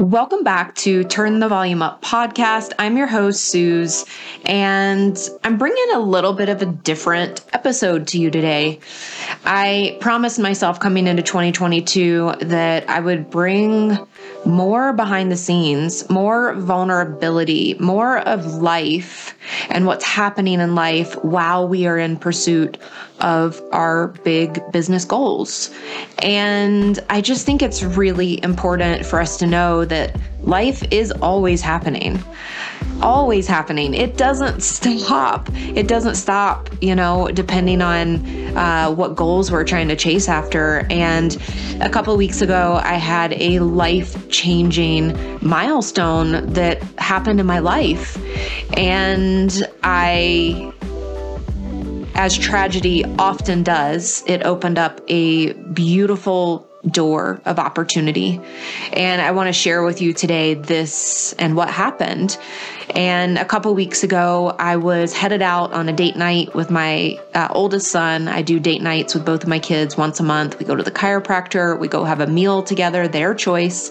Welcome back to Turn the Volume Up podcast. I'm your host, Suze, and I'm bringing a little bit of a different episode to you today. I promised myself coming into 2022 that I would bring more behind the scenes, more vulnerability, more of life and what's happening in life while we are in pursuit of our big business goals. And I just think it's really important for us to know that life is always happening always happening. It doesn't stop. It doesn't stop, you know, depending on uh, what goals we're trying to chase after. And a couple weeks ago, I had a life changing milestone that happened in my life. And I as tragedy often does, it opened up a beautiful door of opportunity. And I want to share with you today this and what happened. And a couple weeks ago, I was headed out on a date night with my uh, oldest son. I do date nights with both of my kids once a month. We go to the chiropractor, we go have a meal together, their choice.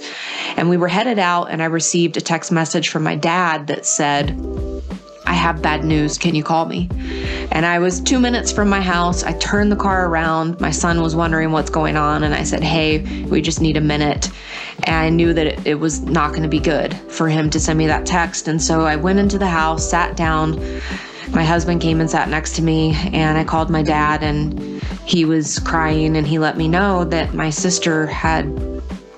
And we were headed out, and I received a text message from my dad that said, I have bad news. Can you call me? And I was two minutes from my house. I turned the car around. My son was wondering what's going on. And I said, Hey, we just need a minute. And I knew that it, was not going to be good for him to send me that text. And so I went into the house, sat down. My husband came and sat next to me. And I called my dad, and he was crying. And he let me know that my sister had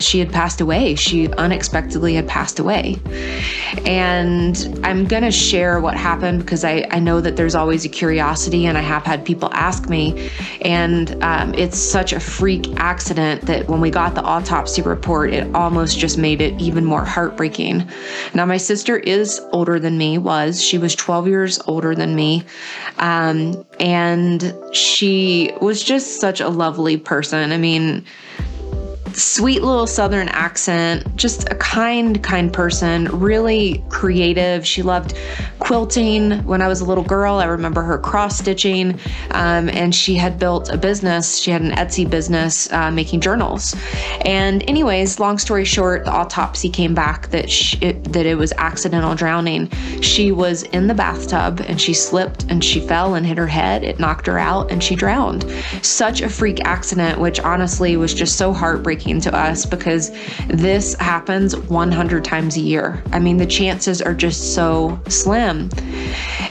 she had passed away. She unexpectedly had passed away. And I'm going to share what happened because I, I know that there's always a curiosity, and I have had people ask me. And um, it's such a freak accident that when we got the autopsy report, it almost just made it even more heartbreaking. Now, my sister is older than me, was. She was 12 years older than me. Um, and she was just such a lovely person. I mean, sweet little southern accent, just a kind, kind person, really creative. She loved quilting when I was a little girl. I remember her cross stitching, um, and she had built a business. She had an Etsy business uh, making journals. And, anyways, long story short, the autopsy came back that she, it, that it was accidental drowning. She was in the bathtub and she slipped and she fell and hit her head. It knocked her out and she drowned. Such a freak accident, which honestly was just so heartbreaking to us because this happens 100 times a year. I mean, the chances are just so slim.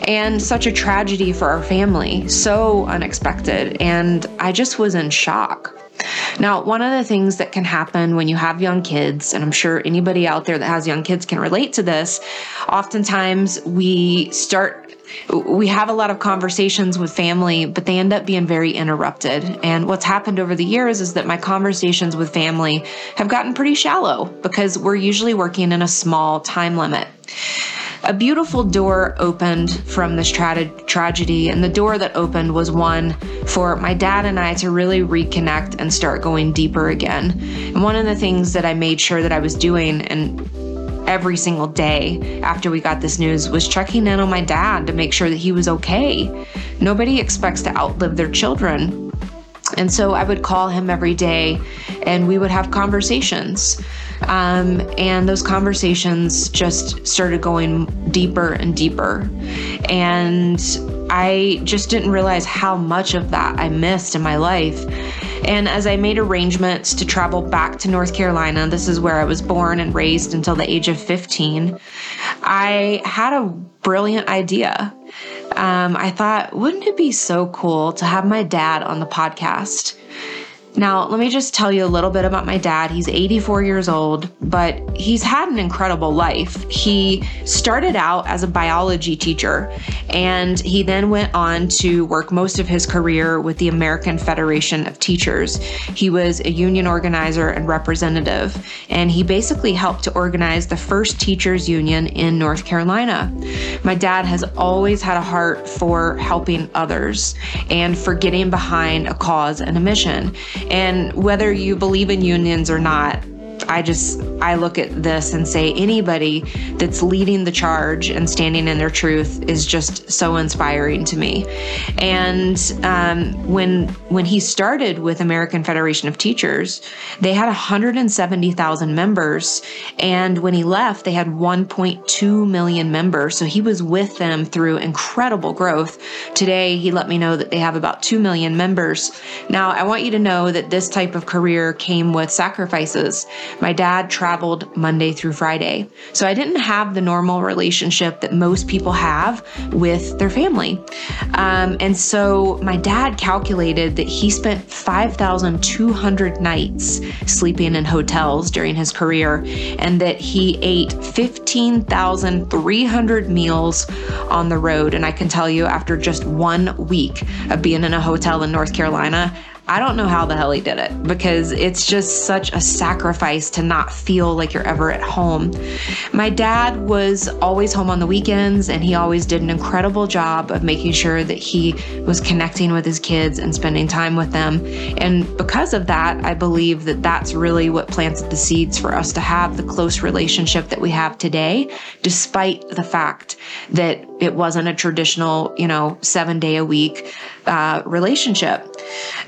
And such a tragedy for our family, so unexpected. And I just was in shock. Now, one of the things that can happen when you have young kids, and I'm sure anybody out there that has young kids can relate to this, oftentimes we start we have a lot of conversations with family, but they end up being very interrupted. And what's happened over the years is that my conversations with family have gotten pretty shallow because we're usually working in a small time limit. A beautiful door opened from this tra- tragedy, and the door that opened was one for my dad and I to really reconnect and start going deeper again. And one of the things that I made sure that I was doing, and every single day after we got this news was checking in on my dad to make sure that he was okay. Nobody expects to outlive their children. And so I would call him every day and we would have conversations. Um, and those conversations just started going deeper and deeper. And I just didn't realize how much of that I missed in my life. And as I made arrangements to travel back to North Carolina, this is where I was born and raised until the age of 15, I had a brilliant idea. Um, I thought, wouldn't it be so cool to have my dad on the podcast? Now, let me just tell you a little bit about my dad. He's 84 years old, but he's had an incredible life. He started out as a biology teacher, and he then went on to work most of his career with the American Federation of Teachers. He was a union organizer and representative, and he basically helped to organize the first teachers union in North Carolina. My dad has always had a heart for helping others and for getting behind a cause and a mission. And whether you believe in unions or not, I just, I look at this and say anybody that's leading the charge and standing in their truth is just so inspiring to me. And um, when when he started with American Federation of Teachers, they had 170,000 members, and when he left, they had 1.2 million members. So he was with them through incredible growth. Today, he let me know that they have about 2 million members. Now, I want you to know that this type of career came with sacrifices. My dad traveled Monday through Friday. So I didn't have the normal relationship that most people have with their family. Um, and so my dad calculated that he spent 5,200 nights sleeping in hotels during his career and that he ate 15,300 meals on the road. And I can tell you, after just one week of being in a hotel in North Carolina, I don't know how the hell he did it because it's just such a sacrifice to not feel like you're ever at home. My dad was always home on the weekends and he always did an incredible job of making sure that he was connecting with his kids and spending time with them. And because of that, I believe that that's really what planted the seeds for us to have the close relationship that we have today, despite the fact that it wasn't a traditional, you know, seven day a week uh, relationship.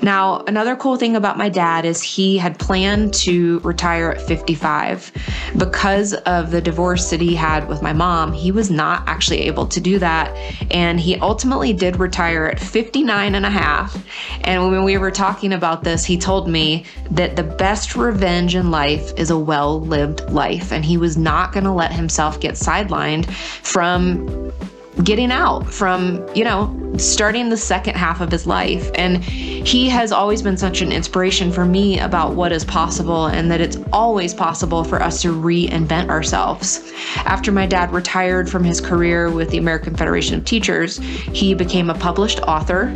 Now, another cool thing about my dad is he had planned to retire at 55. Because of the divorce that he had with my mom, he was not actually able to do that. And he ultimately did retire at 59 and a half. And when we were talking about this, he told me that the best revenge in life is a well lived life. And he was not going to let himself get sidelined from getting out from, you know, starting the second half of his life. And he has always been such an inspiration for me about what is possible and that it's always possible for us to reinvent ourselves. After my dad retired from his career with the American Federation of Teachers, he became a published author.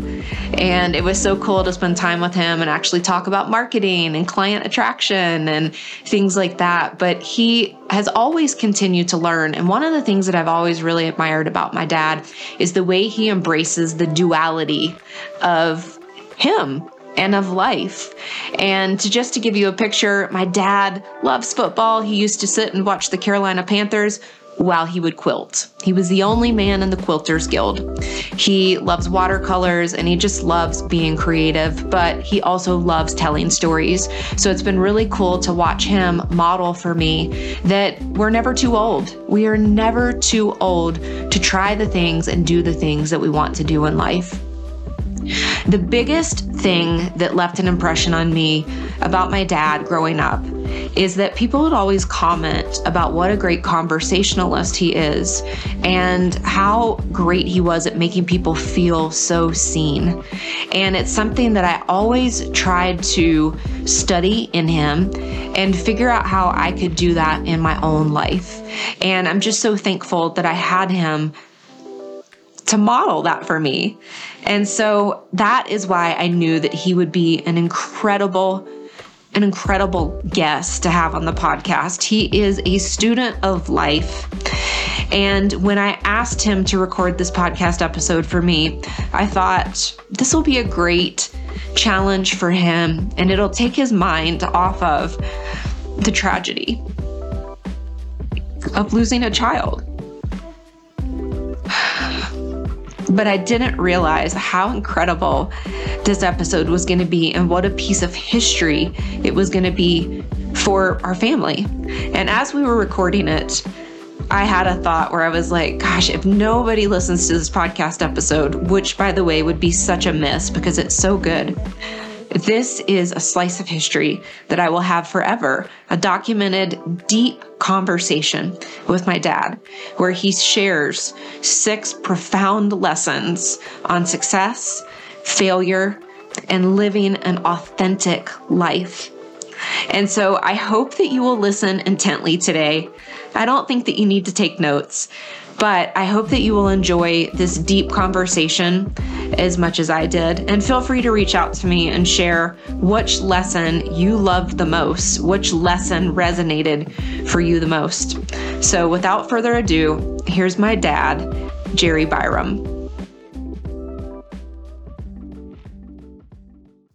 And it was so cool to spend time with him and actually talk about marketing and client attraction and things like that. But he has always continued to learn. And one of the things that I've always really admired about my dad is the way he embraces the duality of him and of life. And to just to give you a picture, my dad loves football. He used to sit and watch the Carolina Panthers while he would quilt. He was the only man in the Quilters Guild. He loves watercolors and he just loves being creative, but he also loves telling stories. So it's been really cool to watch him model for me that we're never too old. We are never too old to try the things and do the things that we want to do in life. The biggest thing that left an impression on me about my dad growing up is that people would always comment about what a great conversationalist he is and how great he was at making people feel so seen. And it's something that I always tried to study in him and figure out how I could do that in my own life. And I'm just so thankful that I had him to model that for me. And so that is why I knew that he would be an incredible an incredible guest to have on the podcast. He is a student of life. And when I asked him to record this podcast episode for me, I thought this will be a great challenge for him and it'll take his mind off of the tragedy of losing a child. But I didn't realize how incredible this episode was going to be and what a piece of history it was going to be for our family. And as we were recording it, I had a thought where I was like, gosh, if nobody listens to this podcast episode, which by the way would be such a miss because it's so good, this is a slice of history that I will have forever a documented, deep conversation with my dad where he shares six profound lessons on success, failure, and living an authentic life. And so I hope that you will listen intently today. I don't think that you need to take notes. But I hope that you will enjoy this deep conversation as much as I did. And feel free to reach out to me and share which lesson you loved the most, which lesson resonated for you the most. So without further ado, here's my dad, Jerry Byram.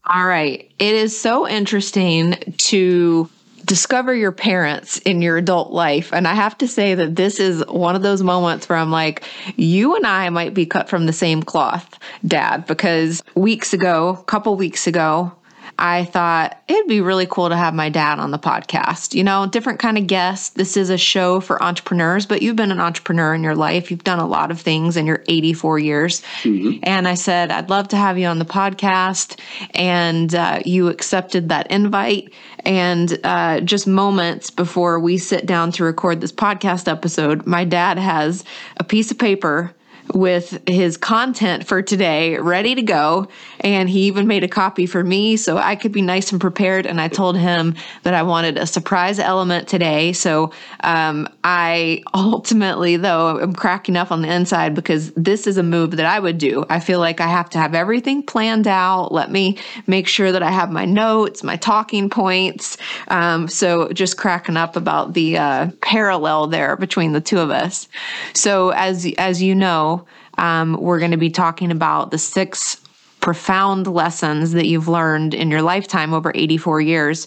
All right. It is so interesting to discover your parents in your adult life. And I have to say that this is one of those moments where I'm like, you and I might be cut from the same cloth, dad, because weeks ago, a couple weeks ago, I thought it'd be really cool to have my dad on the podcast. You know, different kind of guest. This is a show for entrepreneurs, but you've been an entrepreneur in your life. You've done a lot of things in your 84 years. Mm-hmm. And I said, I'd love to have you on the podcast. And uh, you accepted that invite. And uh, just moments before we sit down to record this podcast episode, my dad has a piece of paper with his content for today ready to go. And he even made a copy for me so I could be nice and prepared. And I told him that I wanted a surprise element today. So um, I ultimately, though, am cracking up on the inside because this is a move that I would do. I feel like I have to have everything planned out. Let me make sure that I have my notes, my talking points. Um, so just cracking up about the uh, parallel there between the two of us. So as as you know, um, we're going to be talking about the six profound lessons that you've learned in your lifetime over 84 years.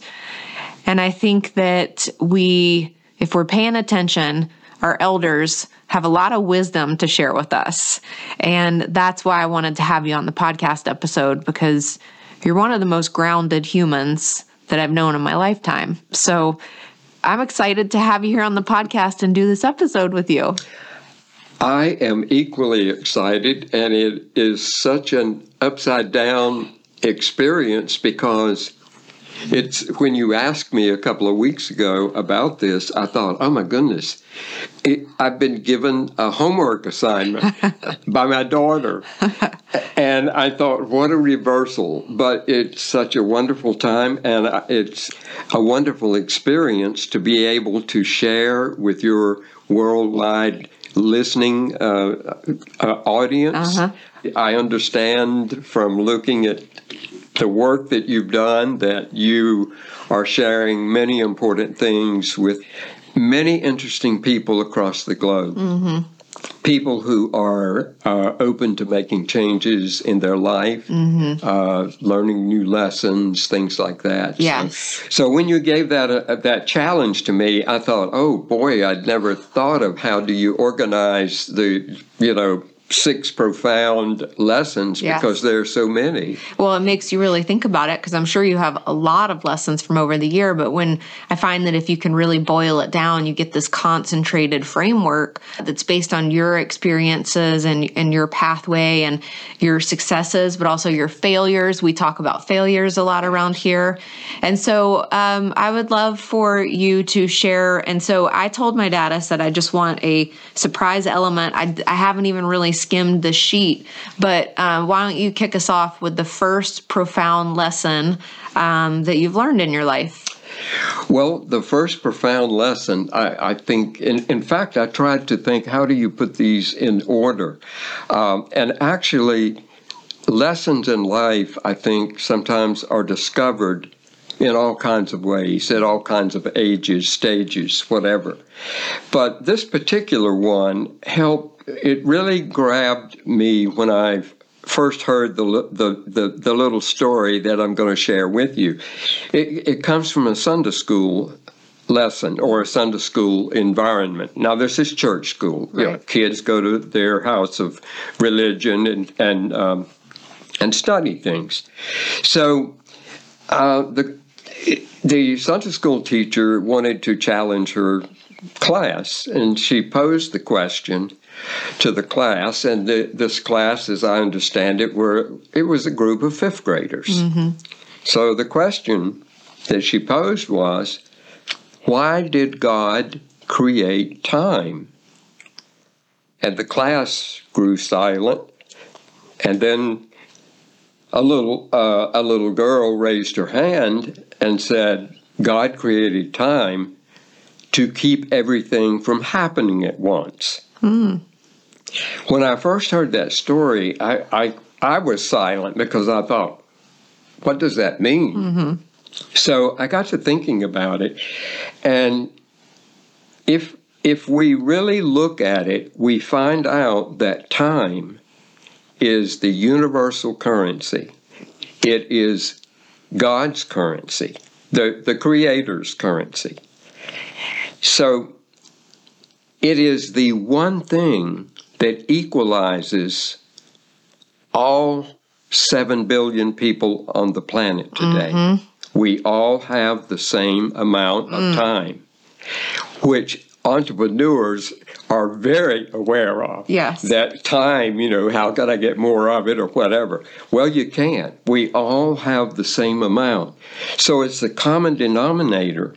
And I think that we, if we're paying attention, our elders have a lot of wisdom to share with us. And that's why I wanted to have you on the podcast episode because you're one of the most grounded humans that I've known in my lifetime. So I'm excited to have you here on the podcast and do this episode with you. I am equally excited, and it is such an upside down experience because it's when you asked me a couple of weeks ago about this, I thought, oh my goodness, it, I've been given a homework assignment by my daughter. And I thought, what a reversal. But it's such a wonderful time, and it's a wonderful experience to be able to share with your worldwide listening uh, uh, audience. Uh-huh. I understand from looking at the work that you've done that you are sharing many important things with many interesting people across the globe. Mm-hmm people who are uh, open to making changes in their life, mm-hmm. uh, learning new lessons, things like that. Yes. So, so when you gave that uh, that challenge to me, I thought, oh boy, I'd never thought of how do you organize the you know six profound lessons yes. because there are so many. Well, it makes you really think about it because I'm sure you have a lot of lessons from over the year. But when I find that if you can really boil it down, you get this concentrated framework that's based on your experiences and, and your pathway and your successes, but also your failures. We talk about failures a lot around here. And so um, I would love for you to share. And so I told my dad, I said, I just want a surprise element. I, I haven't even really skimmed the sheet, but uh, why don't you kick us off with the first profound lesson um, that you've learned in your life? Well, the first profound lesson, I, I think, in, in, fact, I tried to think, how do you put these in order? Um, and actually, lessons in life, I think, sometimes are discovered in all kinds of ways, at all kinds of ages, stages, whatever. But this particular one helped it really grabbed me when I first heard the, the, the, the, little story that I'm going to share with you. It, it comes from a Sunday school lesson or a Sunday school environment. Now, this is church school. Right. You know, kids go to their house of religion and, and, um, and study things. So uh, the, the Sunday school teacher wanted to challenge her class, and she posed the question to the class, and the, this class, as I understand it, were it was a group of fifth graders. Mm-hmm. So the question that she posed was, why did God create time? And the class grew silent, and then a little uh, a little girl raised her hand and said, "God created time to keep everything from happening at once." Mm. When I first heard that story, I, I, I was silent because I thought, what does that mean? Mm-hmm. So I got to thinking about it. And if, if we really look at it, we find out that time is the universal currency, it is God's currency. the, the creator's currency. So it is the one thing that equalizes all 7 billion people on the planet today. Mm-hmm. We all have the same amount of mm. time, which entrepreneurs are very aware of. Yes. That time, you know, how can I get more of it or whatever? Well, you can't. We all have the same amount. So it's the common denominator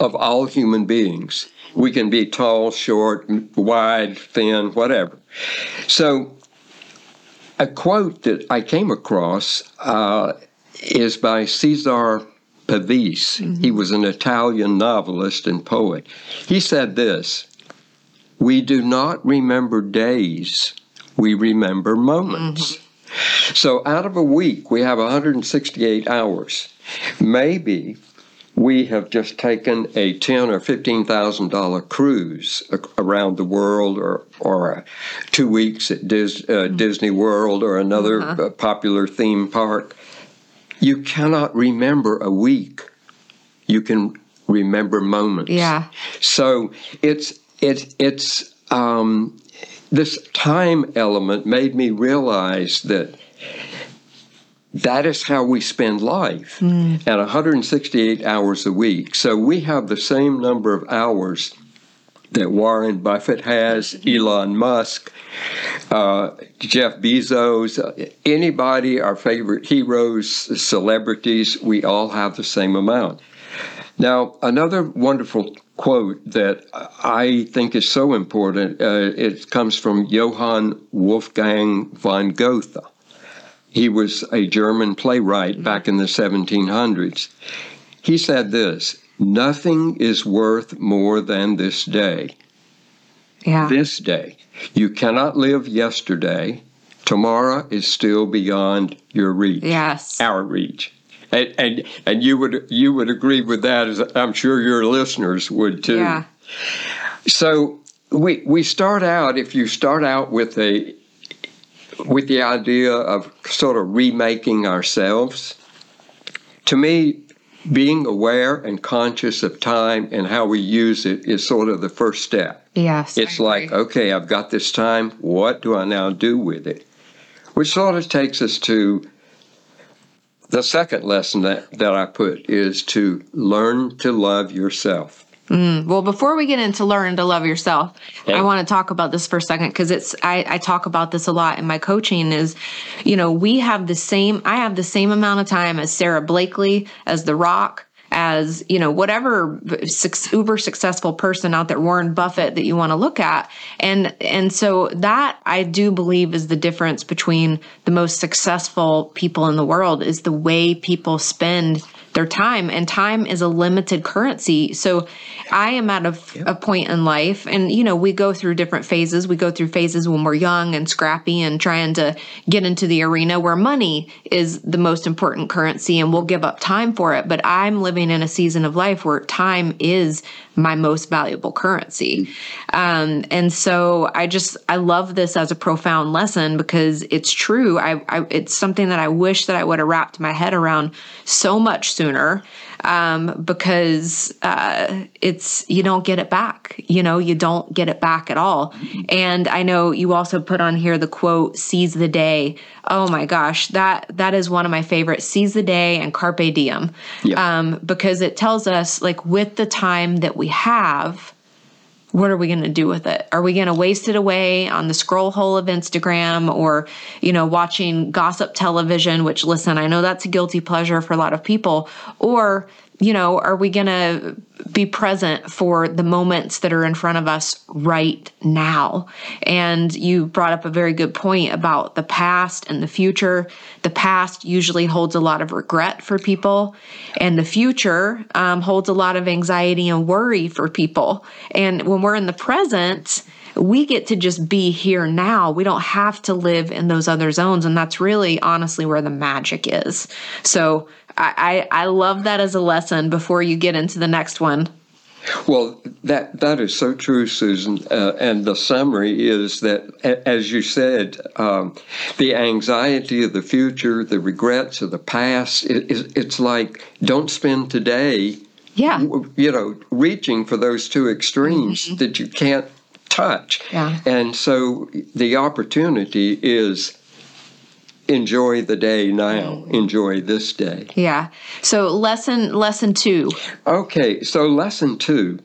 of all human beings. We can be tall, short, wide, thin, whatever. So a quote that I came across uh, is by Cesare Pavese. Mm-hmm. He was an Italian novelist and poet. He said this We do not remember days, we remember moments. Mm-hmm. So out of a week, we have 168 hours. Maybe we have just taken a ten or fifteen thousand dollar cruise around the world, or or two weeks at Dis, uh, mm-hmm. Disney World or another uh-huh. popular theme park. You cannot remember a week. You can remember moments. Yeah. So it's it's it's um, this time element made me realize that that is how we spend life mm. at 168 hours a week. So we have the same number of hours that Warren Buffett has, Elon Musk, uh, Jeff Bezos, anybody, our favorite heroes, celebrities, we all have the same amount. Now, another wonderful quote that I think is so important, uh, it comes from Johann Wolfgang von Goethe. He was a German playwright mm-hmm. back in the 1700s. He said this Nothing is worth more than this day. Yeah. This day. You cannot live yesterday. Tomorrow is still beyond your reach. Yes. Our reach. And, and and you would you would agree with that as I'm sure your listeners would too. Yeah. So we we start out if you start out with a with the idea of sort of remaking ourselves. To me, being aware and conscious of time and how we use it is sort of the first step. Yes. It's like, okay, I've got this time. What do I now do with it? Which sort of takes us to the second lesson that, that I put is to learn to love yourself. Mm, well, before we get into learn to love yourself, okay. I want to talk about this for a second because it's I, I talk about this a lot in my coaching. Is you know we have the same I have the same amount of time as Sara Blakely, as The Rock, as you know whatever uber successful person out there warren buffett that you want to look at and and so that i do believe is the difference between the most successful people in the world is the way people spend their time and time is a limited currency. So i am at a, a point in life and you know we go through different phases. We go through phases when we're young and scrappy and trying to get into the arena where money is the most important currency and we'll give up time for it. But i'm living in a season of life where time is my most valuable currency. Um, and so i just i love this as a profound lesson because it's true. I, I it's something that i wish that i would have wrapped my head around so much sooner um, because uh, it's you don't get it back. You know, you don't get it back at all. And I know you also put on here the quote "seize the day." Oh my gosh, that that is one of my favorites. Seize the day and carpe diem, yeah. um, because it tells us like with the time that we have what are we going to do with it? Are we going to waste it away on the scroll hole of Instagram or, you know, watching gossip television, which listen, I know that's a guilty pleasure for a lot of people, or you know, are we going to be present for the moments that are in front of us right now? And you brought up a very good point about the past and the future. The past usually holds a lot of regret for people, and the future um, holds a lot of anxiety and worry for people. And when we're in the present, we get to just be here now. We don't have to live in those other zones. And that's really honestly where the magic is. So I, I, I love that as a lesson before you get into the next one. Well, that that is so true, Susan. Uh, and the summary is that, as you said, um, the anxiety of the future, the regrets of the past. It, it's like don't spend today. Yeah. You know, reaching for those two extremes mm-hmm. that you can't touch. Yeah. And so the opportunity is enjoy the day now mm. enjoy this day yeah so lesson lesson two okay so lesson two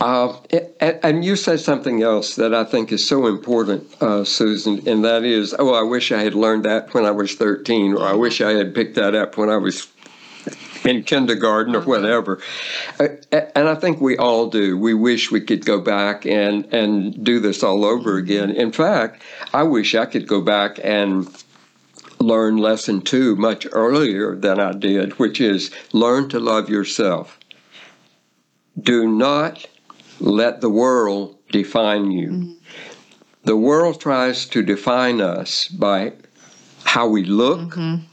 uh, and you said something else that I think is so important, uh, Susan, and that is, oh, I wish I had learned that when I was 13, or I mm-hmm. wish I had picked that up when I was in kindergarten or whatever. Uh, and I think we all do. We wish we could go back and, and do this all over mm-hmm. again. In fact, I wish I could go back and learn lesson two much earlier than I did, which is learn to love yourself. Do not let the world define you. Mm-hmm. The world tries to define us by how we look, mm-hmm.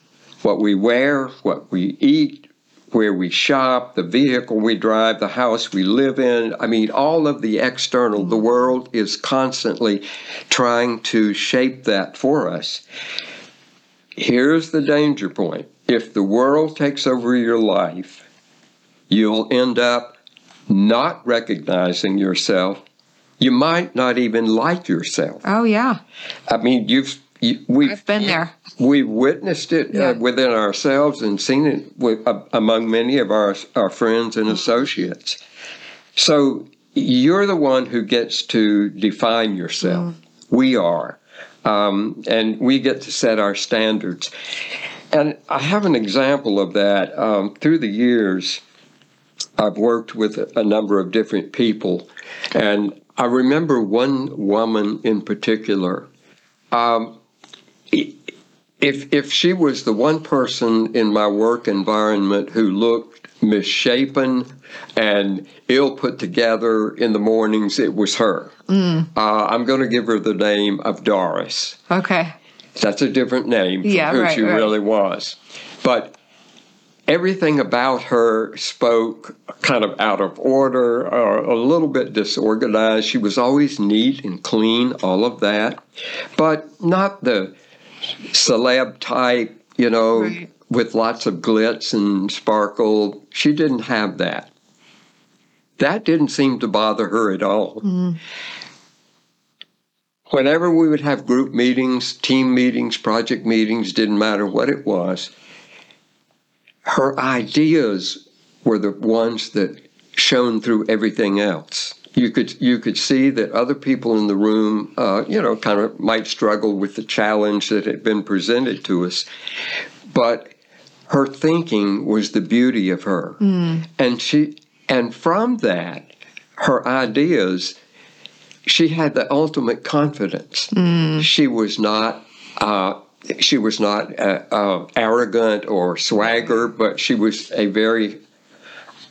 what we wear, what we eat, where we shop, the vehicle we drive, the house we live in. I mean, all of the external, mm-hmm. the world is constantly trying to shape that for us. Here's the danger point if the world takes over your life, you'll end up not recognizing yourself. You might not even like yourself. Oh, yeah. I mean, you've you, we've I've been there. We've witnessed it uh, yeah. uh, within ourselves and seen it with, uh, among many of our our friends and mm-hmm. associates. So you're the one who gets to define yourself. Mm. We are um, and we get to set our standards. And I have an example of that. Um, through the years, I've worked with a number of different people, and I remember one woman in particular. Um, if if she was the one person in my work environment who looked misshapen and ill put together in the mornings, it was her. Mm. Uh, I'm going to give her the name of Doris. Okay. That's a different name yeah, who right, she right. really was. But everything about her spoke kind of out of order or a little bit disorganized. She was always neat and clean, all of that, but not the celeb type, you know, right. With lots of glitz and sparkle. She didn't have that. That didn't seem to bother her at all. Mm. Whenever we would have group meetings, team meetings, project meetings, didn't matter what it was, her ideas were the ones that shone through everything else. You could you could see that other people in the room, uh, you know, kind of might struggle with the challenge that had been presented to us, but her thinking was the beauty of her, mm. and she and from that, her ideas, she had the ultimate confidence. Mm. She was not. Uh, she was not uh, uh, arrogant or swagger, but she was a very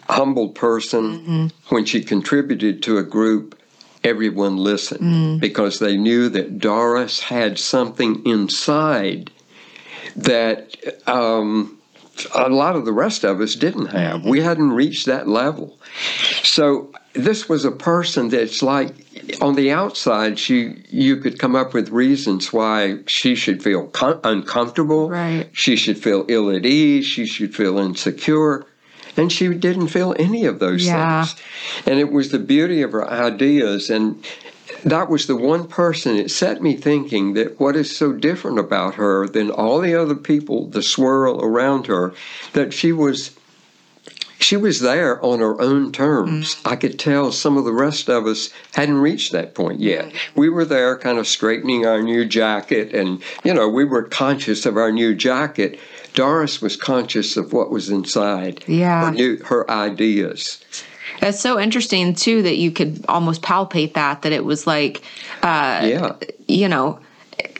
humble person. Mm-hmm. When she contributed to a group, everyone listened mm. because they knew that Doris had something inside that um, a lot of the rest of us didn't have. We hadn't reached that level. So this was a person that's like on the outside she you could come up with reasons why she should feel com- uncomfortable right she should feel ill at ease she should feel insecure and she didn't feel any of those yeah. things and it was the beauty of her ideas and that was the one person it set me thinking that what is so different about her than all the other people the swirl around her that she was she was there on her own terms. Mm-hmm. I could tell some of the rest of us hadn't reached that point yet. We were there kind of straightening our new jacket, and, you know, we were conscious of our new jacket. Doris was conscious of what was inside. Yeah. Her, new, her ideas. That's so interesting too that you could almost palpate that that it was like, uh, yeah, you know,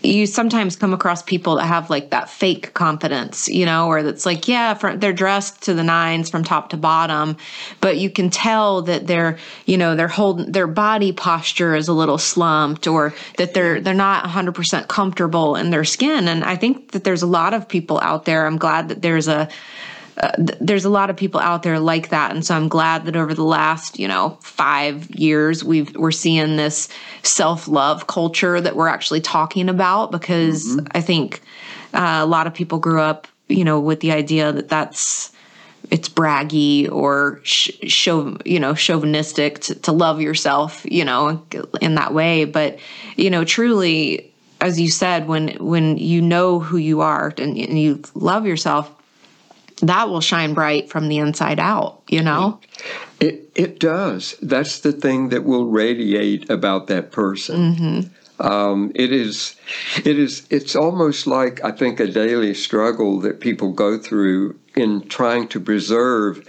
you sometimes come across people that have like that fake confidence, you know, or that's like, yeah, for, they're dressed to the nines from top to bottom, but you can tell that they're, you know, they're holding their body posture is a little slumped, or that they're they're not 100% comfortable in their skin. And I think that there's a lot of people out there. I'm glad that there's a uh, th- there's a lot of people out there like that and so i'm glad that over the last you know five years we've we're seeing this self-love culture that we're actually talking about because mm-hmm. i think uh, a lot of people grew up you know with the idea that that's it's braggy or show you know chauvinistic to, to love yourself you know in that way but you know truly as you said when when you know who you are and, and you love yourself that will shine bright from the inside out, you know? It, it does. That's the thing that will radiate about that person. Mm-hmm. Um, it is, it is, it's almost like I think a daily struggle that people go through in trying to preserve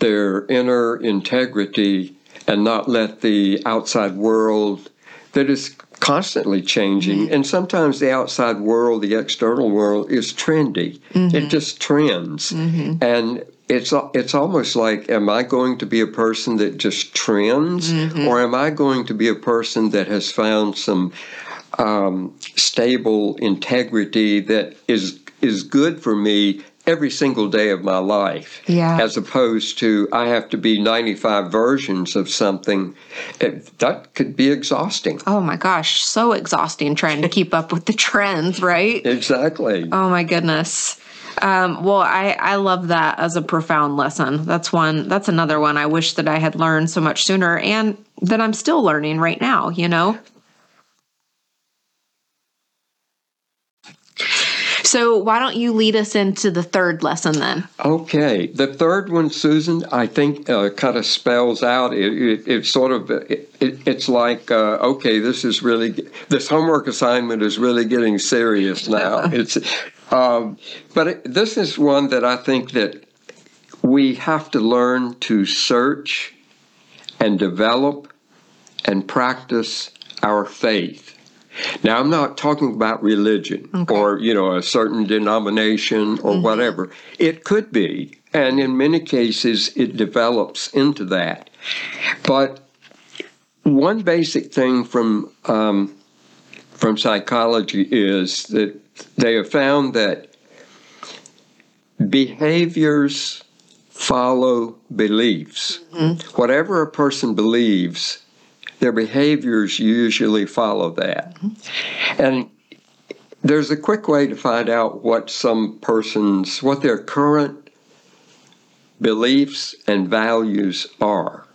their inner integrity and not let the outside world that is constantly changing mm-hmm. and sometimes the outside world the external world is trendy mm-hmm. it just trends mm-hmm. and it's it's almost like am i going to be a person that just trends mm-hmm. or am i going to be a person that has found some um, stable integrity that is is good for me every single day of my life. Yeah. As opposed to I have to be 95 versions of something. It, that could be exhausting. Oh my gosh, so exhausting trying to keep up with the trends, right? Exactly. Oh my goodness. Um, well, I, I love that as a profound lesson. That's one, that's another one I wish that I had learned so much sooner and that I'm still learning right now, you know? So, why don't you lead us into the third lesson then? Okay. The third one, Susan, I think uh, kind of spells out it, it, it sort of, it, it's like, uh, okay, this is really, this homework assignment is really getting serious now. it's, um, but this is one that I think that we have to learn to search and develop and practice our faith. Now, I'm not talking about religion okay. or, you know, a certain denomination or mm-hmm. whatever. It could be, and in many cases, it develops into that. But one basic thing from um, from psychology is that they have found that behaviors follow beliefs. Mm-hmm. Whatever a person believes, their behaviors usually follow that. And there's a quick way to find out what some persons, what their current beliefs and values are.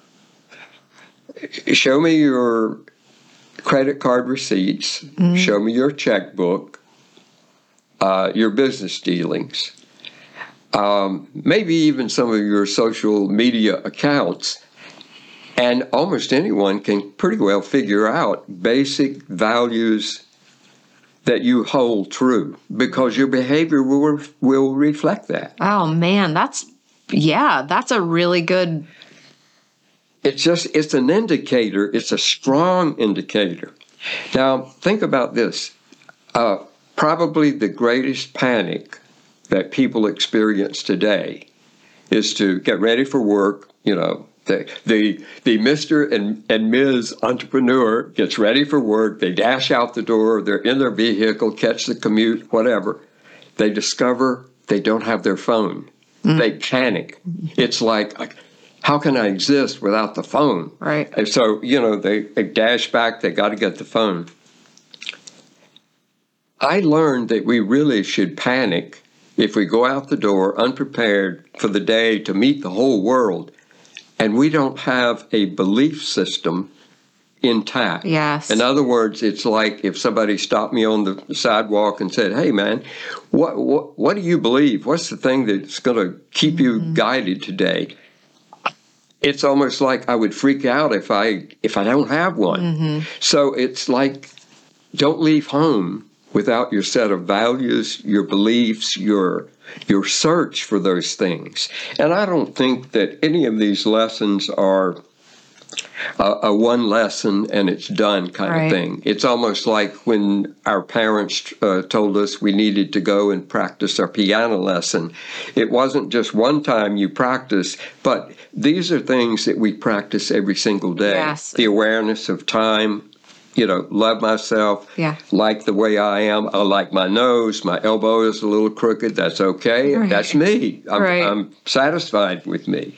Show me your credit card receipts, mm-hmm. show me your checkbook, uh, your business dealings, um, maybe even some of your social media accounts and almost anyone can pretty well figure out basic values that you hold true because your behavior will will reflect that. Oh man, that's yeah, that's a really good It's just it's an indicator, it's a strong indicator. Now, think about this. Uh, probably the greatest panic that people experience today is to get ready for work, you know, the, the, the Mr. and, and Ms. entrepreneur gets ready for work. They dash out the door. They're in their vehicle, catch the commute, whatever. They discover they don't have their phone. Mm. They panic. It's like, how can I exist without the phone? Right. And so, you know, they, they dash back. They got to get the phone. I learned that we really should panic if we go out the door unprepared for the day to meet the whole world and we don't have a belief system intact. Yes. In other words, it's like if somebody stopped me on the sidewalk and said, "Hey, man, what what what do you believe? What's the thing that's going to keep you mm-hmm. guided today?" It's almost like I would freak out if I if I don't have one. Mm-hmm. So it's like don't leave home without your set of values, your beliefs, your your search for those things. And I don't think that any of these lessons are a, a one lesson and it's done kind right. of thing. It's almost like when our parents uh, told us we needed to go and practice our piano lesson. It wasn't just one time you practice, but these are things that we practice every single day. Yes. The awareness of time, you know, love myself, Yeah. like the way I am. I like my nose, my elbow is a little crooked. That's okay. Right. That's me. I'm, Right. I'm satisfied with me.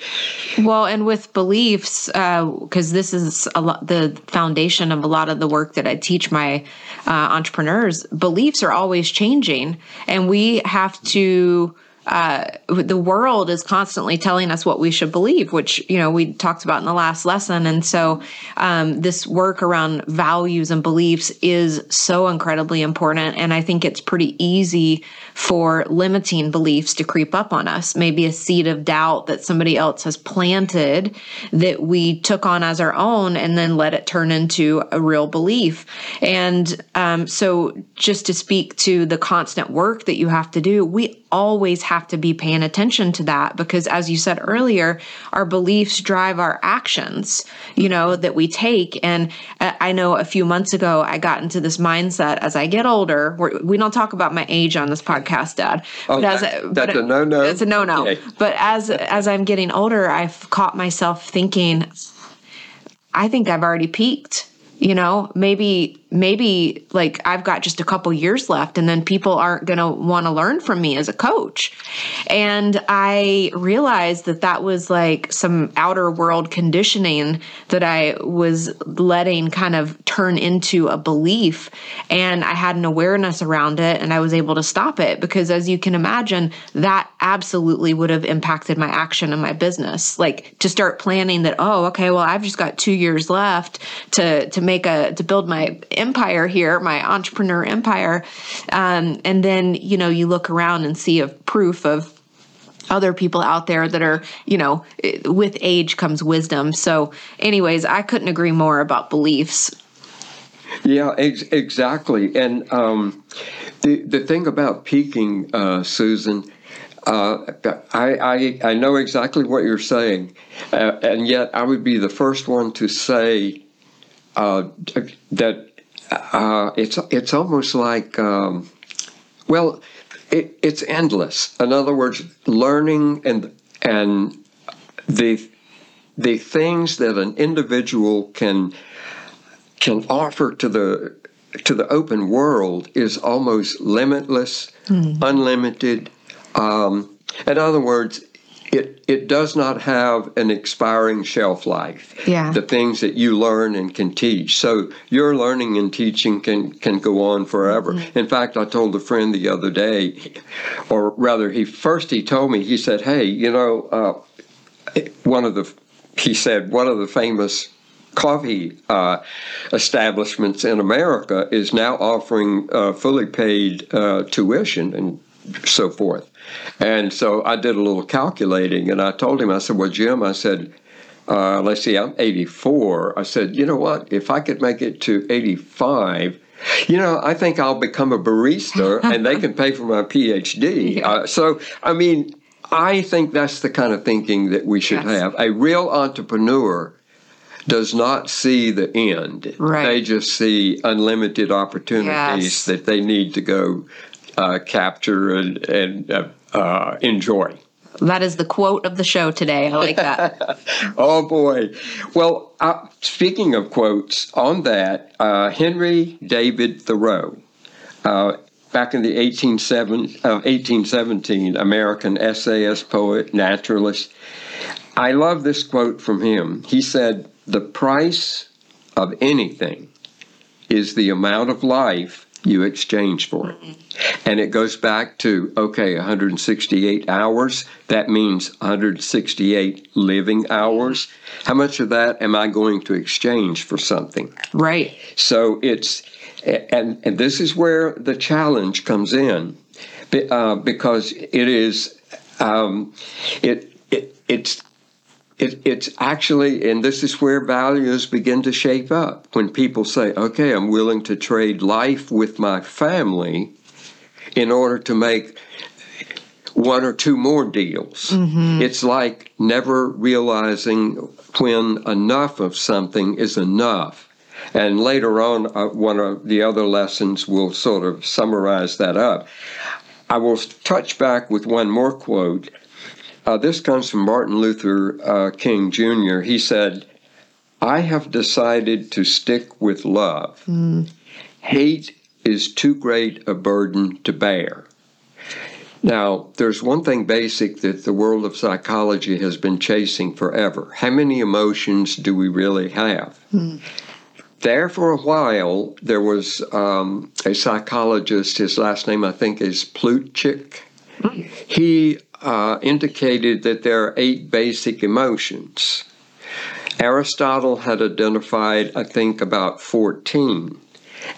Well, and with beliefs, because this is a lot, the foundation of a lot of the work that I teach my uh, entrepreneurs. Beliefs are always changing, and we have to. Uh, the world is constantly telling us what we should believe, which you know we talked about in the last lesson, and so um, this work around values and beliefs is so incredibly important. And I think it's pretty easy for limiting beliefs to creep up on us. Maybe a seed of doubt that somebody else has planted that we took on as our own and then let it turn into a real belief. And um, so, just to speak to the constant work that you have to do, we always have to be paying attention to that because, as you said earlier, our beliefs drive our actions, you know, that we take. And uh, I know a few months ago, I got into this mindset as I get older. We're, we don't talk about my age on this podcast, Cast dad. Oh, as that- a- that's a no-no? It's a no-no. Okay. But as as I'm getting older, I've caught myself thinking, I think I've already peaked. You know, maybe maybe like I've got just a couple years left and then people aren't going to want to learn from me as a coach. And I realized that that was like some outer world conditioning that I was letting kind of turn into a belief and I had an awareness around it and I was able to stop it because as you can imagine that absolutely would have impacted my action and my business like to start planning that oh okay well I've just got 2 years left to to make a to build my empire here my entrepreneur empire um, and then you know you look around and see a proof of other people out there that are, you know, with age comes wisdom. So, anyways, I couldn't agree more about beliefs. Yeah, ex- exactly. And um, the the thing about peaking, uh, Susan, uh, I, I I know exactly what you're saying, uh, and yet I would be the first one to say uh, that uh, it's it's almost like um, well, it, it's endless. In other words, learning and and the the things that an individual can can offer to the to the open world is almost limitless, unlimited. Um, in other words, it it does not have an expiring shelf life. Yeah. The things that you learn and can teach. So your learning and teaching can can go on forever. In fact, I told a friend the other day, or rather, he first he told me he said, "Hey, you know." Uh, one of the he said one of the famous coffee uh, establishments in America is now offering uh, fully paid uh, tuition and so forth. And so I did a little calculating, and I told him, I said, "Well, Jim," I said. Uh, let's see, I'm 84. I said, you know what? If I could make it to 85, you know, I think I'll become a barista and they can pay for my PhD. Yeah. Uh, so, I mean, I think that's the kind of thinking that we should Yes. have. A real entrepreneur does not see the end. Right. They just see unlimited opportunities Yes. that they need to go uh, capture and, and uh, uh, enjoy. That is the quote of the show today. I like that. Oh boy. Well, uh, speaking of quotes, on that, uh, Henry David Thoreau, uh, back in the 187, uh, 1817, American essayist, poet, naturalist. I love this quote from him. He said, The price of anything is the amount of life you exchange for it. And it goes back to, okay, 168 hours. That means 168 living hours. How much of that am I going to exchange for something? right. So it's, and, and this is where the challenge comes in, uh, because it is, um, it, it, it's, it, it's actually, and this is where values begin to shape up. When people say, okay, I'm willing to trade life with my family in order to make one or two more deals. It's like never realizing when enough of something is enough. And later on, uh, one of the other lessons will sort of summarize that up. I will touch back with one more quote. Uh, this comes from Martin Luther uh, King Jr. He said, I have decided to stick with love. Hate is too great a burden to bear. Now, there's one thing basic that the world of psychology has been chasing forever. How many emotions do we really have? There, for a while, there was um, a psychologist, his last name I think is Plutchik. He uh, indicated that there are eight basic emotions. Aristotle had identified, I think, about 14.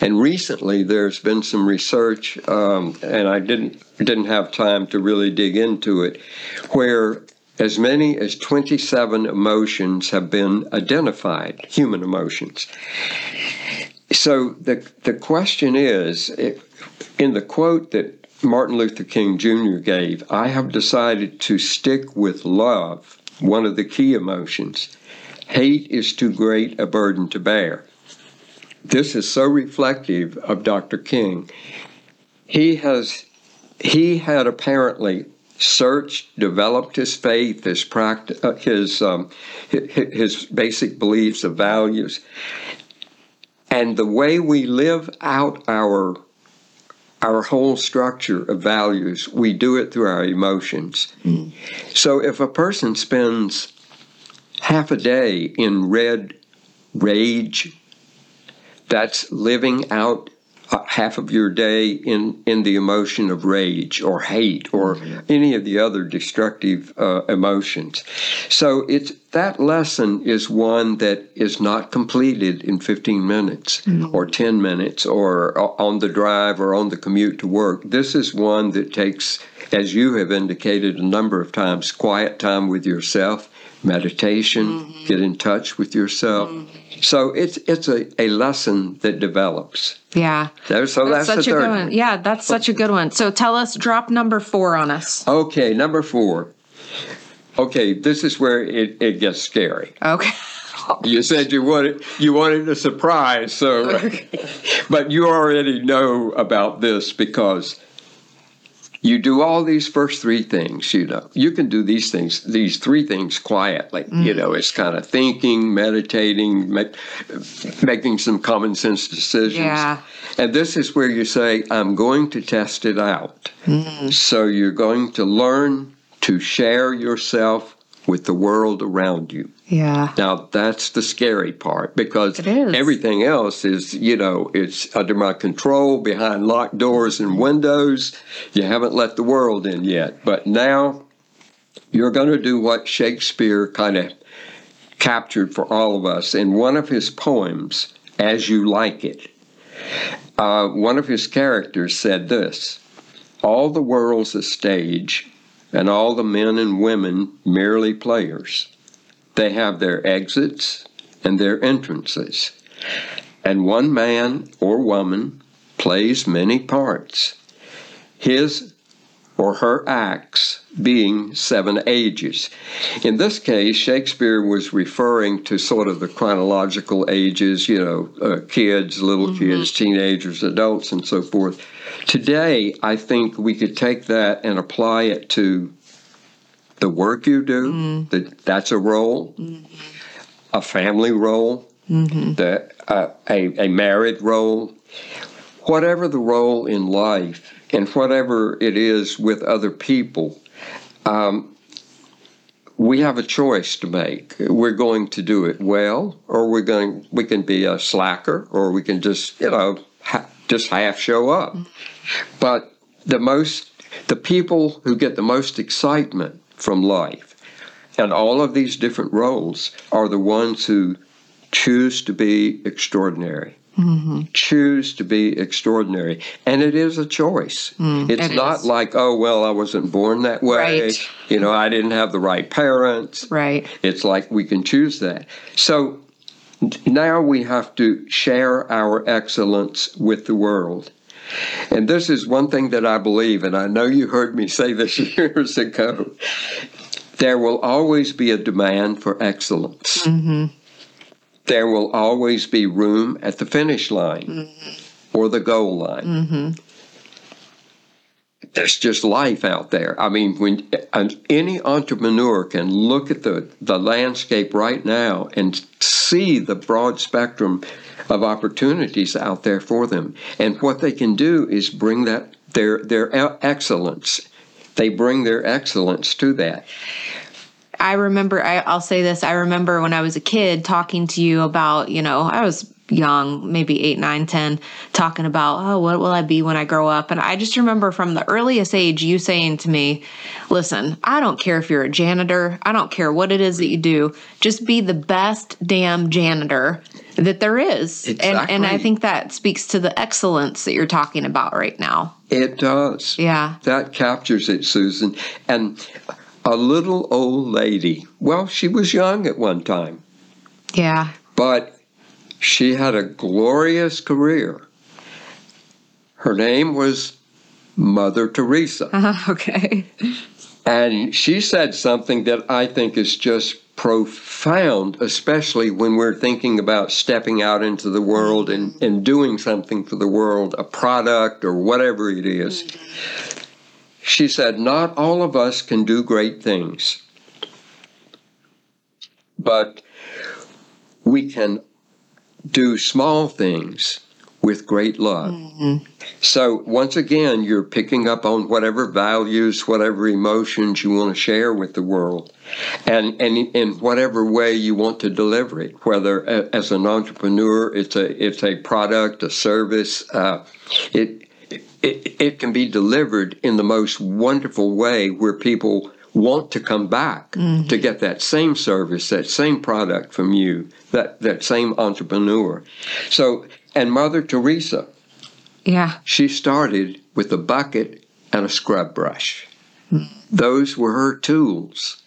And recently, there's been some research, um, and I didn't didn't have time to really dig into it, where as many as 27 emotions have been identified, human emotions. So the the question is, in the quote that Martin Luther King Jr. gave, I have decided to stick with love, one of the key emotions. Hate is too great a burden to bear. This is so reflective of Dr. King. He has he had apparently searched, developed his faith, his practice, uh, his um, his basic beliefs of values, and the way we live out our our whole structure of values, we do it through our emotions. Mm. So if a person spends half a day in red rage, that's living out half of your day in, in the emotion of rage or hate or mm-hmm. any of the other destructive uh, emotions. So it's that lesson is one that is not completed in 15 minutes mm-hmm. or 10 minutes or uh, on the drive or on the commute to work. This is one that takes, as you have indicated a number of times, quiet time with yourself meditation, mm-hmm. get in touch with yourself. Mm-hmm. So it's it's a, a lesson that develops. Yeah. So, so that's, that's such a good one. Yeah, that's such a good one. So tell us, drop number four on us. Okay, number four. Okay, this is where it, it gets scary. Okay. you said you wanted you wanted a surprise, so okay. but you already know about this because you do all these first three things you know you can do these things these three things quietly mm. you know it's kind of thinking meditating make, making some common sense decisions yeah. and this is where you say i'm going to test it out mm. so you're going to learn to share yourself with the world around you yeah. Now that's the scary part because everything else is, you know, it's under my control behind locked doors and windows. You haven't let the world in yet. But now you're going to do what Shakespeare kind of captured for all of us in one of his poems, As You Like It. Uh, one of his characters said this All the world's a stage, and all the men and women merely players. They have their exits and their entrances. And one man or woman plays many parts. His or her acts being seven ages. In this case, Shakespeare was referring to sort of the chronological ages, you know, uh, kids, little mm-hmm. kids, teenagers, adults, and so forth. Today, I think we could take that and apply it to the work you do, mm. that that's a role, mm-hmm. a family role, mm-hmm. the, uh, a, a married role, whatever the role in life and whatever it is with other people, um, we have a choice to make. We're going to do it well, or we're going. We can be a slacker, or we can just you know ha- just half show up. Mm-hmm. But the most, the people who get the most excitement from life. And all of these different roles are the ones who choose to be extraordinary. Mm-hmm. Choose to be extraordinary. And it is a choice. Mm, it's it not is. like, oh, well, I wasn't born that way. Right. You know, I didn't have the right parents. Right. It's like we can choose that. So now we have to share our excellence with the world. And this is one thing that I believe, and I know you heard me say this years ago. There will always be a demand for excellence. Mm-hmm. There will always be room at the finish line mm-hmm. or the goal line. Mm-hmm. there's just life out there. I mean, when any entrepreneur can look at the, the landscape right now and see the broad spectrum of opportunities out there for them, and what they can do is bring that their their excellence. They bring their excellence to that. I remember, I, will say this. I remember when I was a kid talking to you about, you know, I was young, maybe eight, nine, ten, talking about, oh, what will I be when I grow up? And I just remember from the earliest age you saying to me, listen, I don't care if you're a janitor, I don't care what it is that you do, just be the best damn janitor that there is. Exactly. And and I think that speaks to the excellence that you're talking about right now. It does. Yeah. That captures it, Susan. And a little old lady, well, she was young at one time. Yeah. But she had a glorious career. Her name was Mother Teresa. Uh, okay. And she said something that I think is just profound, especially when we're thinking about stepping out into the world and, and doing something for the world, a product or whatever it is. She said, Not all of us can do great things, but we can do small things with great love. Mm-hmm. So, once again, you're picking up on whatever values, whatever emotions you want to share with the world, and, and in whatever way you want to deliver it, whether as an entrepreneur, it's a, it's a product, a service, uh, it, it, it can be delivered in the most wonderful way where people want to come back mm-hmm. to get that same service, that same product from you, that, that same entrepreneur. So, and Mother Teresa, yeah, she started with a bucket and a scrub brush. Those were her tools.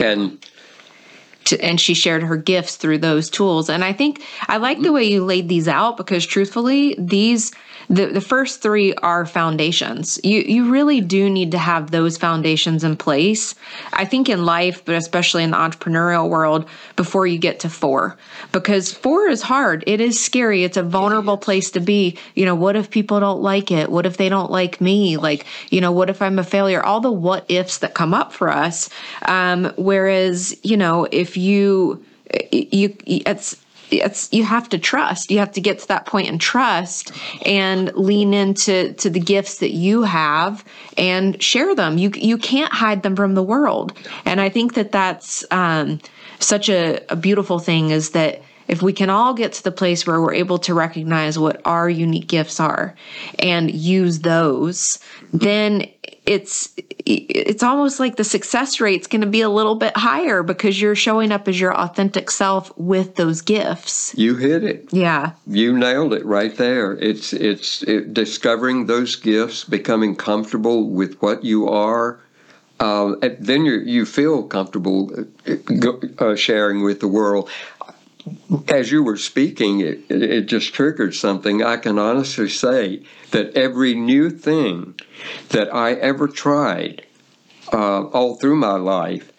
And to, and she shared her gifts through those tools. And I think I like the way you laid these out because truthfully, these the, the first three are foundations. You you really do need to have those foundations in place. I think in life, but especially in the entrepreneurial world, before you get to four. Because four is hard. It is scary. It's a vulnerable place to be. You know, what if people don't like it? What if they don't like me? Like, you know, what if I'm a failure? All the what ifs that come up for us. Um, whereas, you know, if you you it's it's you have to trust. You have to get to that point and trust and lean into to the gifts that you have and share them. You you can't hide them from the world. And i think that that's um, such a, a beautiful thing is that if we can all get to the place where we're able to recognize what our unique gifts are and use those then it's it's almost like the success rate's going to be a little bit higher because you're showing up as your authentic self with those gifts. You hit it. Yeah. You nailed it right there. It's it's it, discovering those gifts, becoming comfortable with what you are. Uh, then you you feel comfortable uh, uh, sharing with the world as you were speaking, it, it just triggered something. I can honestly say that every new thing that I ever tried uh, all through my life,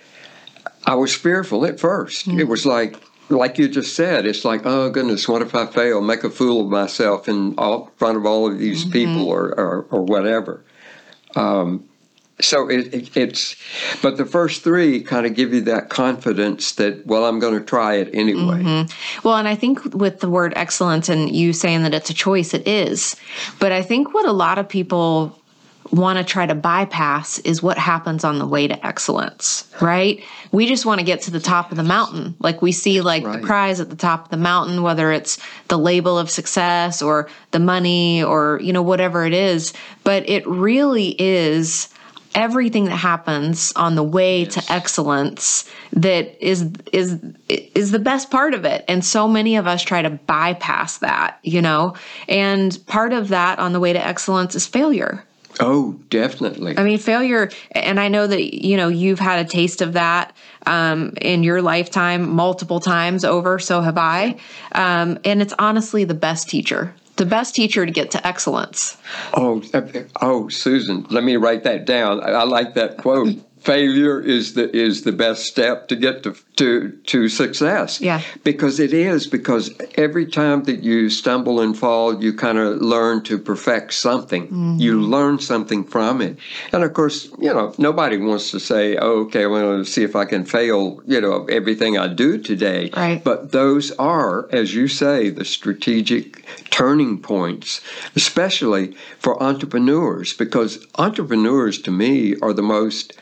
I was fearful at 1st mm-hmm. It was like, like you just said, it's like, oh goodness, what if I fail? Make a fool of myself in all, front of all of these mm-hmm. people or, or, or whatever. Um, so it, it, it's but the first three kind of give you that confidence that well i'm going to try it anyway mm-hmm. well and i think with the word excellence and you saying that it's a choice it is but i think what a lot of people want to try to bypass is what happens on the way to excellence, right? We just want to get to the top of the mountain. Like we see like right. the prize at the top of the mountain, whether it's the label of success or the money or, you know, whatever it is. But it really is everything that happens on the way yes. to excellence that is is is the best part of it. And so many of us try to bypass that you know? And part of that on the way to excellence is failure. Oh definitely. I mean failure and i know that you know you've had a taste of that um, in your lifetime multiple times over so have i. Um, and it's honestly the best teacher the best teacher to get to excellence. Oh, uh, uh, oh, Susan, let me write that down. I, like that quote. Failure is the is the best step to get to to to success. Yeah. Because it is because every time that you stumble and fall, you kind of learn to perfect something. Mm-hmm. You learn something from it. And of course, you know, nobody wants to say, oh, "Okay, going to see if I can fail." You know, everything I do today. Right. But those are, as you say, the strategic turning points, especially for entrepreneurs, because entrepreneurs to me are the most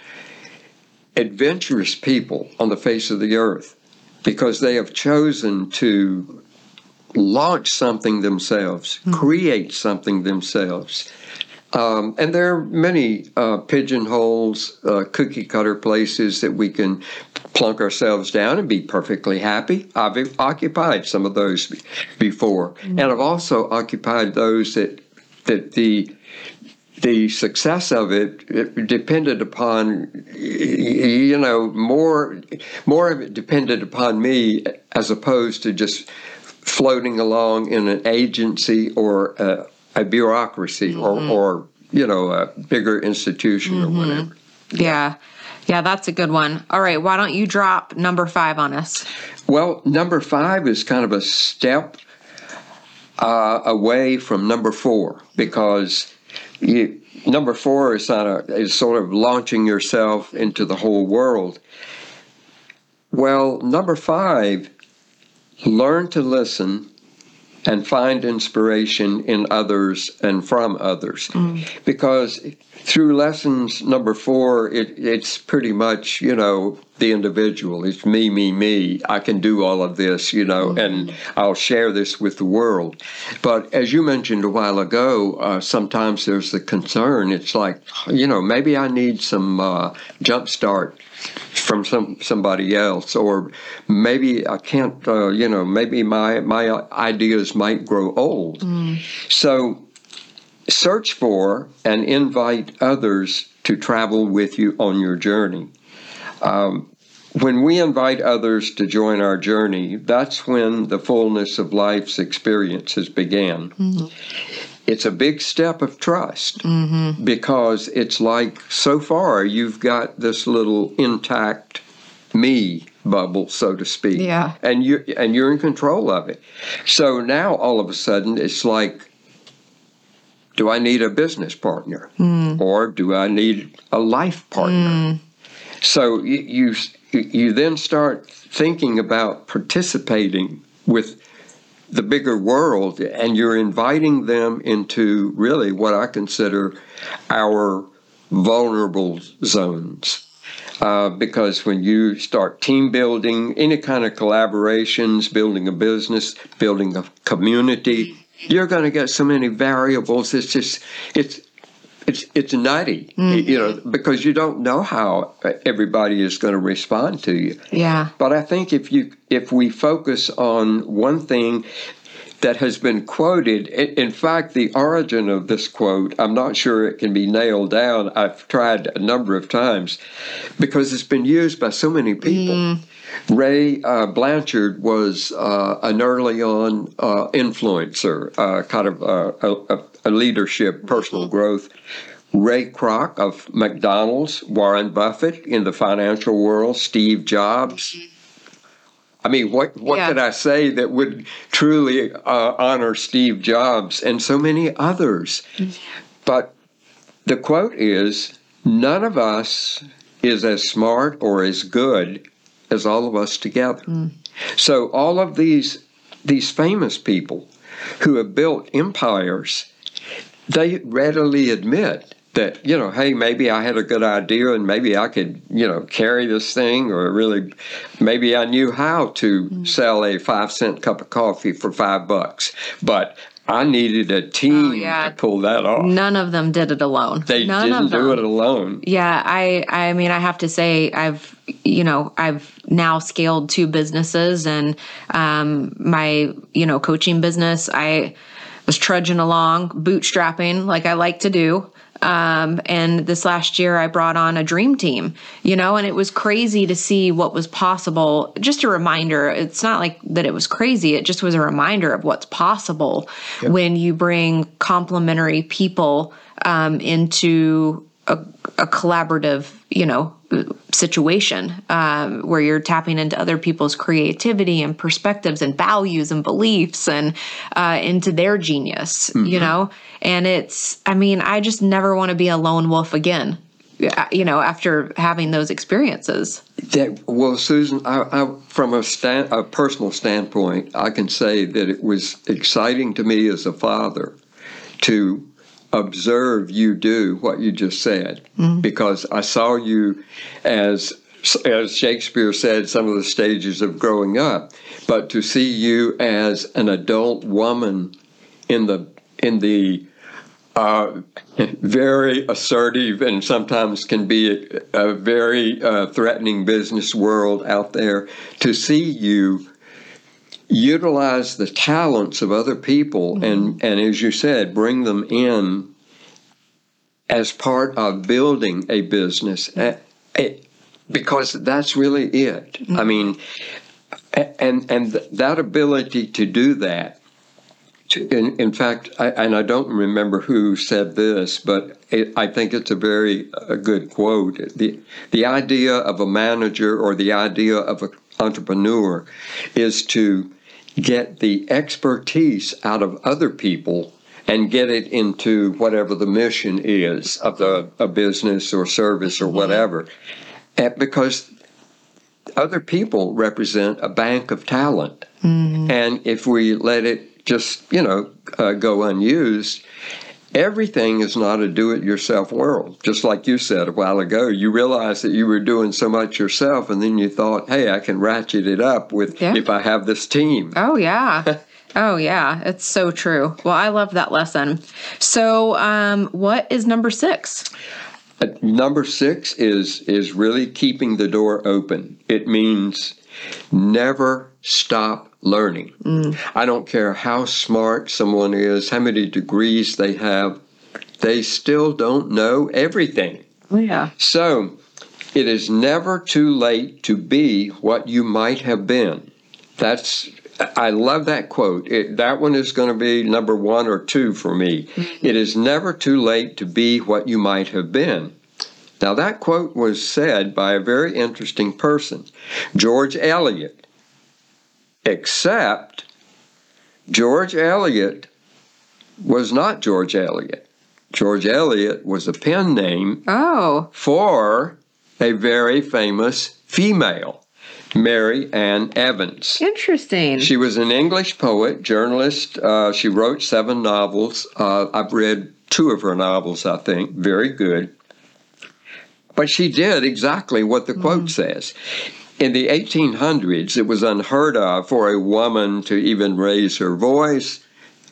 adventurous people on the face of the earth because they have chosen to launch something themselves, mm-hmm. create something themselves. Um, and there are many uh, pigeonholes, uh, cookie cutter places that we can plunk ourselves down and be perfectly happy. I've occupied some of those before, mm-hmm. and I've also occupied those that that the the success of it, it, depended upon you know more more of it depended upon me as opposed to just floating along in an agency or a, a bureaucracy mm-hmm. or, or you know a bigger institution mm-hmm. or whatever yeah yeah that's a good one all right why don't you drop number five on us well number five is kind of a step uh, away from number four because you, number four is not a, is sort of launching yourself into the whole world. Well, number five, learn to listen and find inspiration in others and from others. Mm. Because through lessons number four, it, it's pretty much, you know, the individual. It's me, me, me. I can do all of this, you know, mm-hmm. and I'll share this with the world. But as you mentioned a while ago, uh, sometimes there's the concern. It's like, you know, maybe I need some uh, jump start from some somebody else, or maybe I can't. Uh, you know, maybe my my ideas might grow old. Mm. So search for and invite others to travel with you on your journey. Um, when we invite others to join our journey, that's when the fullness of life's experiences began. Mm-hmm. It's a big step of trust mm-hmm. because it's like so far you've got this little intact me bubble, so to speak. Yeah. And you and you're in control of it. So now all of a sudden it's like do I need a business partner mm. or do I need a life partner? Mm. So you, you you then start thinking about participating with the bigger world and you're inviting them into really what I consider our vulnerable zones. Uh, because when you start team building, any kind of collaborations, building a business, building a community, you're going to get so many variables. It's just, it's, it's it's nutty, mm-hmm. you know, because you don't know how everybody is going to respond to you. Yeah. But I think if you if we focus on one thing that has been quoted, in fact, the origin of this quote, I'm not sure it can be nailed down. I've tried a number of times because it's been used by so many people. Mm. Ray uh, Blanchard was uh, an early on uh, influencer, uh, kind of uh, a, a, leadership, personal growth. Ray Kroc of McDonald's, Warren Buffett in the financial world, Steve Jobs. I mean, what what yeah. could I say that would truly uh, honor Steve Jobs and so many others? But the quote is, "None of us is as smart or as good as all of us together. Mm. So all of these these famous people who have built empires, they readily admit that you know, hey, maybe I had a good idea and maybe I could you know carry this thing, or really, maybe I knew how to mm. sell a five cent cup of coffee for five bucks, but I needed a team oh, yeah. to pull that off. None of them did it alone. They None didn't do it alone. Yeah, I I mean I have to say I've you know I've now scaled two businesses and um, my you know coaching business I was trudging along bootstrapping like I like to do um, and this last year, I brought on a dream team, you know, and it was crazy to see what was possible. Just a reminder it's not like that it was crazy, it just was a reminder of what's possible yep. when you bring complementary people um, into a, a collaborative, you know, situation um, where you're tapping into other people's creativity and perspectives and values and beliefs and uh, into their genius, mm-hmm. you know? And it's, I mean, I just never want to be a lone wolf again you know, after having those experiences? That, well, Susan, I, I, from a, stand, a personal standpoint, I can say that it was exciting to me as a father to observe you do what you just said mm-hmm. because I saw you as as Shakespeare said some of the stages of growing up but to see you as an adult woman in the in the uh, very assertive and sometimes can be a, a very uh, threatening business world out there to see you utilize the talents of other people mm-hmm. and and as you said bring them in as part of building a business eh, eh, because that's really it mm-hmm. i mean and and that ability to do that in, in fact, I, and I don't remember who said this, but it, I think it's a very a good quote. The, the idea of a manager or the idea of an entrepreneur is to get the expertise out of other people and get it into whatever the mission is of the a business or service or whatever. And because other people represent a bank of talent. Mm-hmm. And if we let it just, you know, uh, go unused. Everything is not a do it yourself world. Just like you said a while ago, you realized that you were doing so much yourself, and then you thought, hey, I can ratchet it up with yeah. if I have this team. Oh, yeah. Oh yeah, it's so true. Well, I love that lesson. So, um, what is number six? Uh, number six is is really keeping the door open. It means never stop learning. Mm. I don't care how smart someone is, how many degrees they have, they still don't know everything. Oh, yeah. So it is never too late to be what you might have been. That's I love that quote. It, that one is going to be number one or two for me. Mm-hmm. It is never too late to be what you might have been. Now, that quote was said by a very interesting person, George Eliot except George Eliot was not George Eliot. George Eliot was a pen name oh. for a very famous female, Mary Ann Evans. Interesting. She was an English poet, journalist. Uh, she wrote seven novels. Uh, I've read two of her novels, I think. Very good. But she did exactly what the quote mm. says in the 1800s, it was unheard of for a woman to even raise her voice,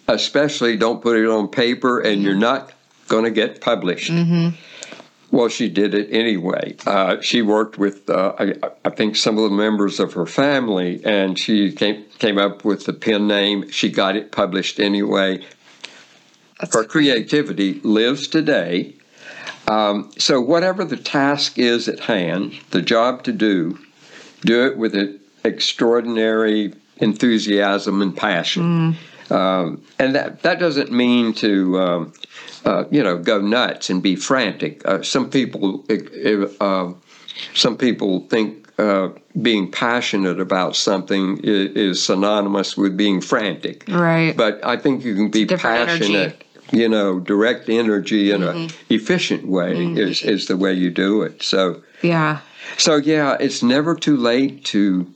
especially don't put it on paper and you're not going to get published. Mm-hmm. Well, she did it anyway. Uh, she worked with, uh, I, I, think, some of the members of her family, and she came came up with the pen name. She got it published anyway. That's her creativity lives today. Um, so, whatever the task is at hand, the job to do, do it with an extraordinary enthusiasm and passion. Mm. Um, and that, that doesn't mean to, um, uh, you know, go nuts and be frantic. Uh, some people, uh, some people think uh, being passionate about something is, is, synonymous with being frantic. Right. But I think you can be passionate. Energy. You know, direct energy in mm-hmm. an efficient way mm-hmm. is, is the way you do it. So, yeah. So, yeah, it's never too late to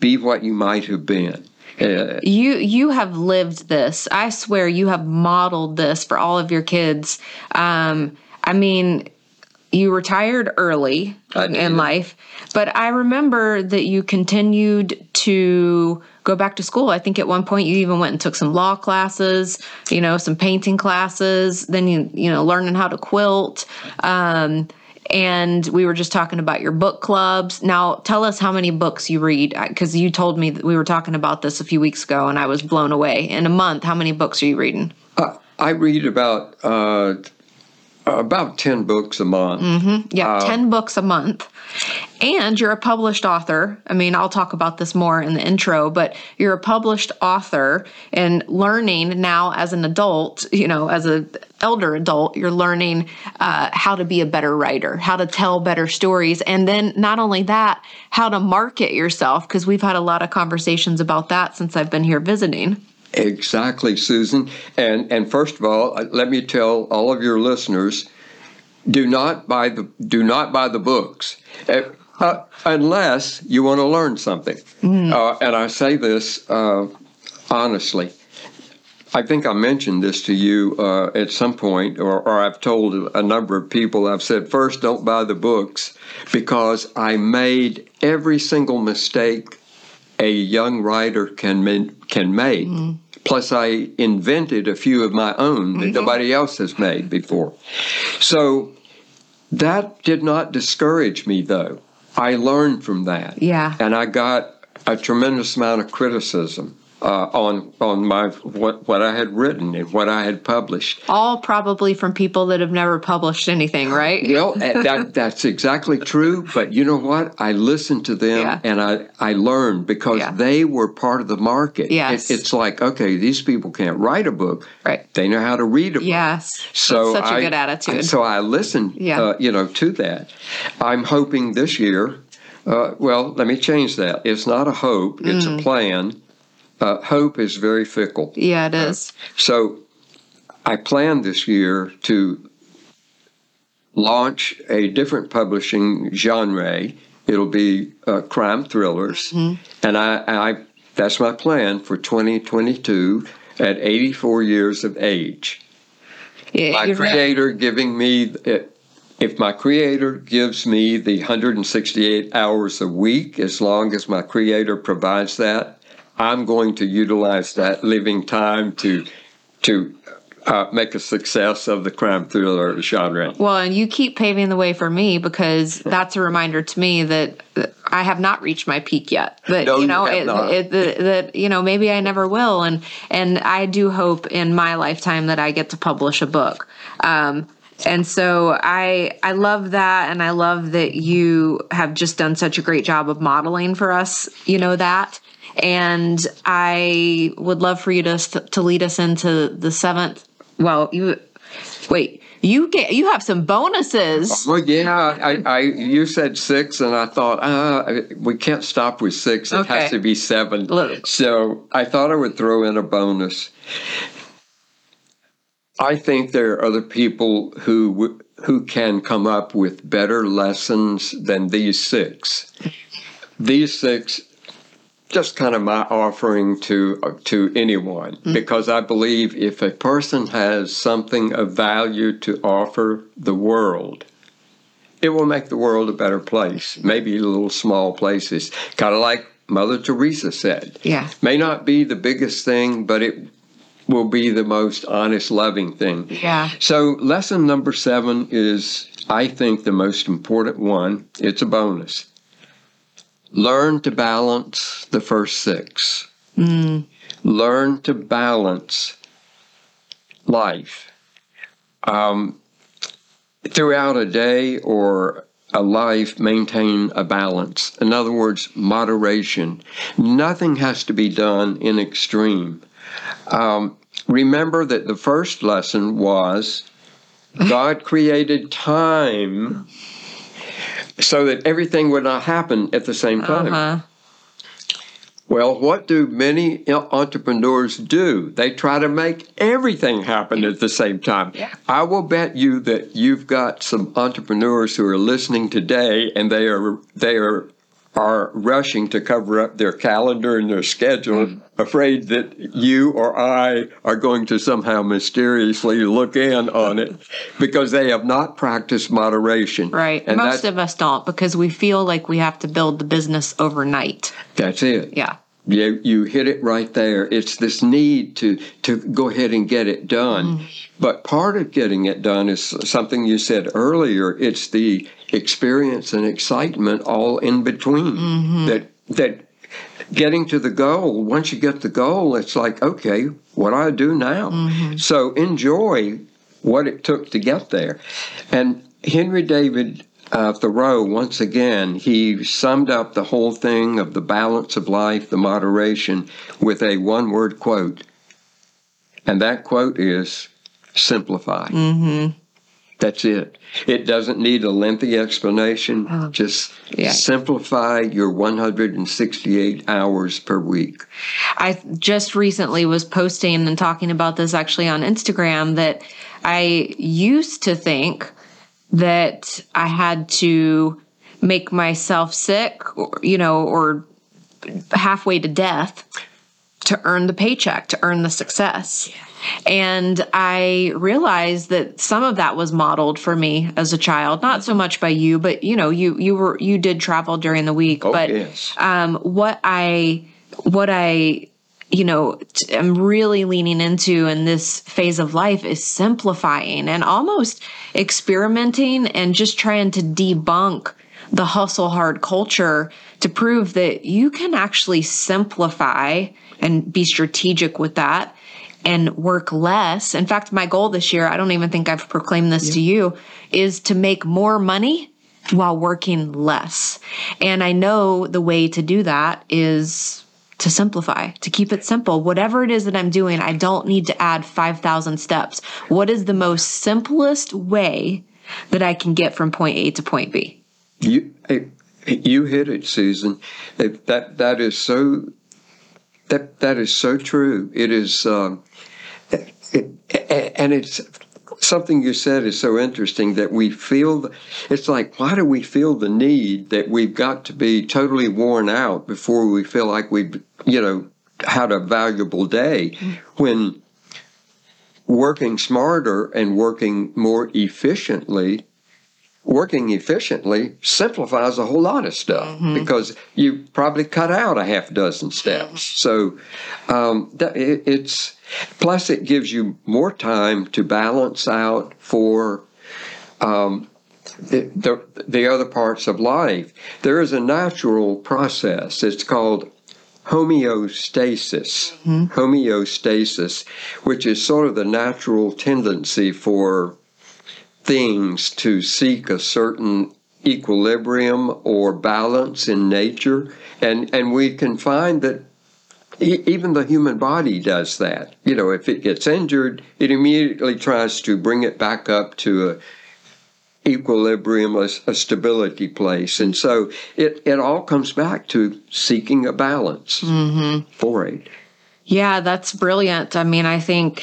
be what you might have been. Uh, you you have lived this. I swear you have modeled this for all of your kids. Um, I mean, you retired early in life, but I remember that you continued to go back to school. I think at one point you even went and took some law classes, you know, some painting classes. Then you you know learning how to quilt. Um, and we were just talking about your book clubs. Now, tell us how many books you read because you told me that we were talking about this a few weeks ago, and I was blown away. In a month, how many books are you reading? Uh, I read about uh, about ten books a month. Mm-hmm. Yeah, uh, ten books a month. And you're a published author. I mean, I'll talk about this more in the intro, but you're a published author and learning now as an adult, you know, as an elder adult, you're learning uh, how to be a better writer, how to tell better stories. And then not only that, how to market yourself, because we've had a lot of conversations about that since I've been here visiting. Exactly, Susan. And and first of all, uh, let me tell all of your listeners: do not buy the do not buy the books. Uh, unless you want to learn something. Mm. Uh, and I say this uh, honestly. I think I mentioned this to you uh, at some point, or, or, I've told a number of people. I've said, first, don't buy the books because I made every single mistake a young writer can can make. Mm. Plus, I invented a few of my own that mm-hmm. nobody else has made before. So that did not discourage me, though. I learned from that. Yeah. And I got a tremendous amount of criticism uh, on on my what what I had written and what I had published. All probably from people that have never published anything, right? well, that that's exactly true. But you know what? I listened to them yeah. and I I learned because yeah. they were part of the market. Yes. It, it's like okay, these people can't write a book. Right. They know how to read a book. Yes. So that's such I, a good attitude. So I listened. Yeah. Uh, you know to that. I'm hoping this year. Uh, well, let me change that. It's not a hope; it's mm. a plan uh, hope is very fickle. Yeah, it is. Uh, so I plan this year to launch a different publishing genre. It'll be uh, crime thrillers, mm-hmm. and I, I that's my plan for 2022 at 84 years of age. Yeah, my creator right. giving me uh, if my creator gives me the 168 hours a week as long as my creator provides that I'm going to utilize that living time to to uh, make a success of the crime thriller genre. Well, and you keep paving the way for me because that's a reminder to me that I have not reached my peak yet. That no, you know, you it, it, that you know, maybe I never will, and and I do hope in my lifetime that I get to publish a book. Um, and so I I love that and I love that you have just done such a great job of modeling for us, you know that. And I would love for you to to lead us into the seventh. Well, you wait. You get you have some bonuses. Well, yeah, I, I you said six, and I thought uh, we can't stop with six. It okay. has to be seven. Look. So I thought I would throw in a bonus. I think there are other people who who can come up with better lessons than these six. These six just kind of my offering to uh, to anyone mm-hmm. because I believe if a person has something of value to offer the world, it will make the world a better place. Maybe little small places, kind of like Mother Teresa said. Yeah, may not be the biggest thing, but it will be the most honest, loving thing. Yeah. So lesson number seven is, I think, the most important one. It's a bonus learn to balance the first six. Mm. Learn to balance life. Um, throughout a day or a life, maintain a balance. In other words, moderation. Nothing has to be done in extreme. Um, remember that the first lesson was God created time so that everything would not happen at the same time. Uh-huh. Well, what do many entrepreneurs do? They try to make everything happen at the same time. Yeah. I will bet you that you've got some entrepreneurs who are listening today and they are they are are rushing to cover up their calendar and their schedule, mm. afraid that you or I are going to somehow mysteriously look in on it because they have not practiced moderation. Right. And Most of us don't because we feel like we have to build the business overnight. That's it. Yeah. You, you hit it right there. It's this need to, to go ahead and get it done. Mm. But part of getting it done is something you said earlier. It's the experience and excitement all in between. Mm-hmm. That that getting to the goal. Once you get the goal, it's like okay, what do I do now? Mm-hmm. So enjoy what it took to get there. And Henry David uh, Thoreau, once again, he summed up the whole thing of the balance of life, the moderation, with a one word quote. And that quote is simplify. Mm-hmm. That's it. It doesn't need a lengthy explanation. Oh, Just yeah. simplify your 168 hours per week. I just recently was posting and talking about this actually on Instagram that I used to think that I had to make myself sick or you know or halfway to death to earn the paycheck, to earn the success. And I realized that some of that was modeled for me as a child, not so much by you, but you know, you you were you did travel during the week. Oh, but yes. um, what I what I you know I'm really leaning into in this phase of life is simplifying and almost experimenting and just trying to debunk the hustle hard culture to prove that you can actually simplify and be strategic with that and work less. In fact, my goal this year, I don't even think I've proclaimed this to you, is to make more money while working less. And I know the way to do that is to simplify, to keep it simple. Whatever it is that I'm doing, I don't need to add 5,000 steps. What is the most simplest way that I can get from point A to point B? You you hit it, Susan. That that is so that that is so true. It is, um, it, and it's something you said is so interesting that we feel. It's like why do we feel the need that we've got to be totally worn out before we feel like we've you know had a valuable day mm-hmm. when working smarter and working more efficiently working efficiently simplifies a whole lot of stuff because you probably cut out a half dozen steps. So um, it's plus it gives you more time to balance out for um, the, the the other parts of life. There is a natural process. It's called homeostasis. Homeostasis, which is sort of the natural tendency for things to seek a certain equilibrium or balance in nature and and we can find that e- even the human body does that. You know if it gets injured it immediately tries to bring it back up to a equilibrium a, a stability place. And so it it all comes back to seeking a balance mm-hmm. for it. Yeah, that's brilliant. I mean, I think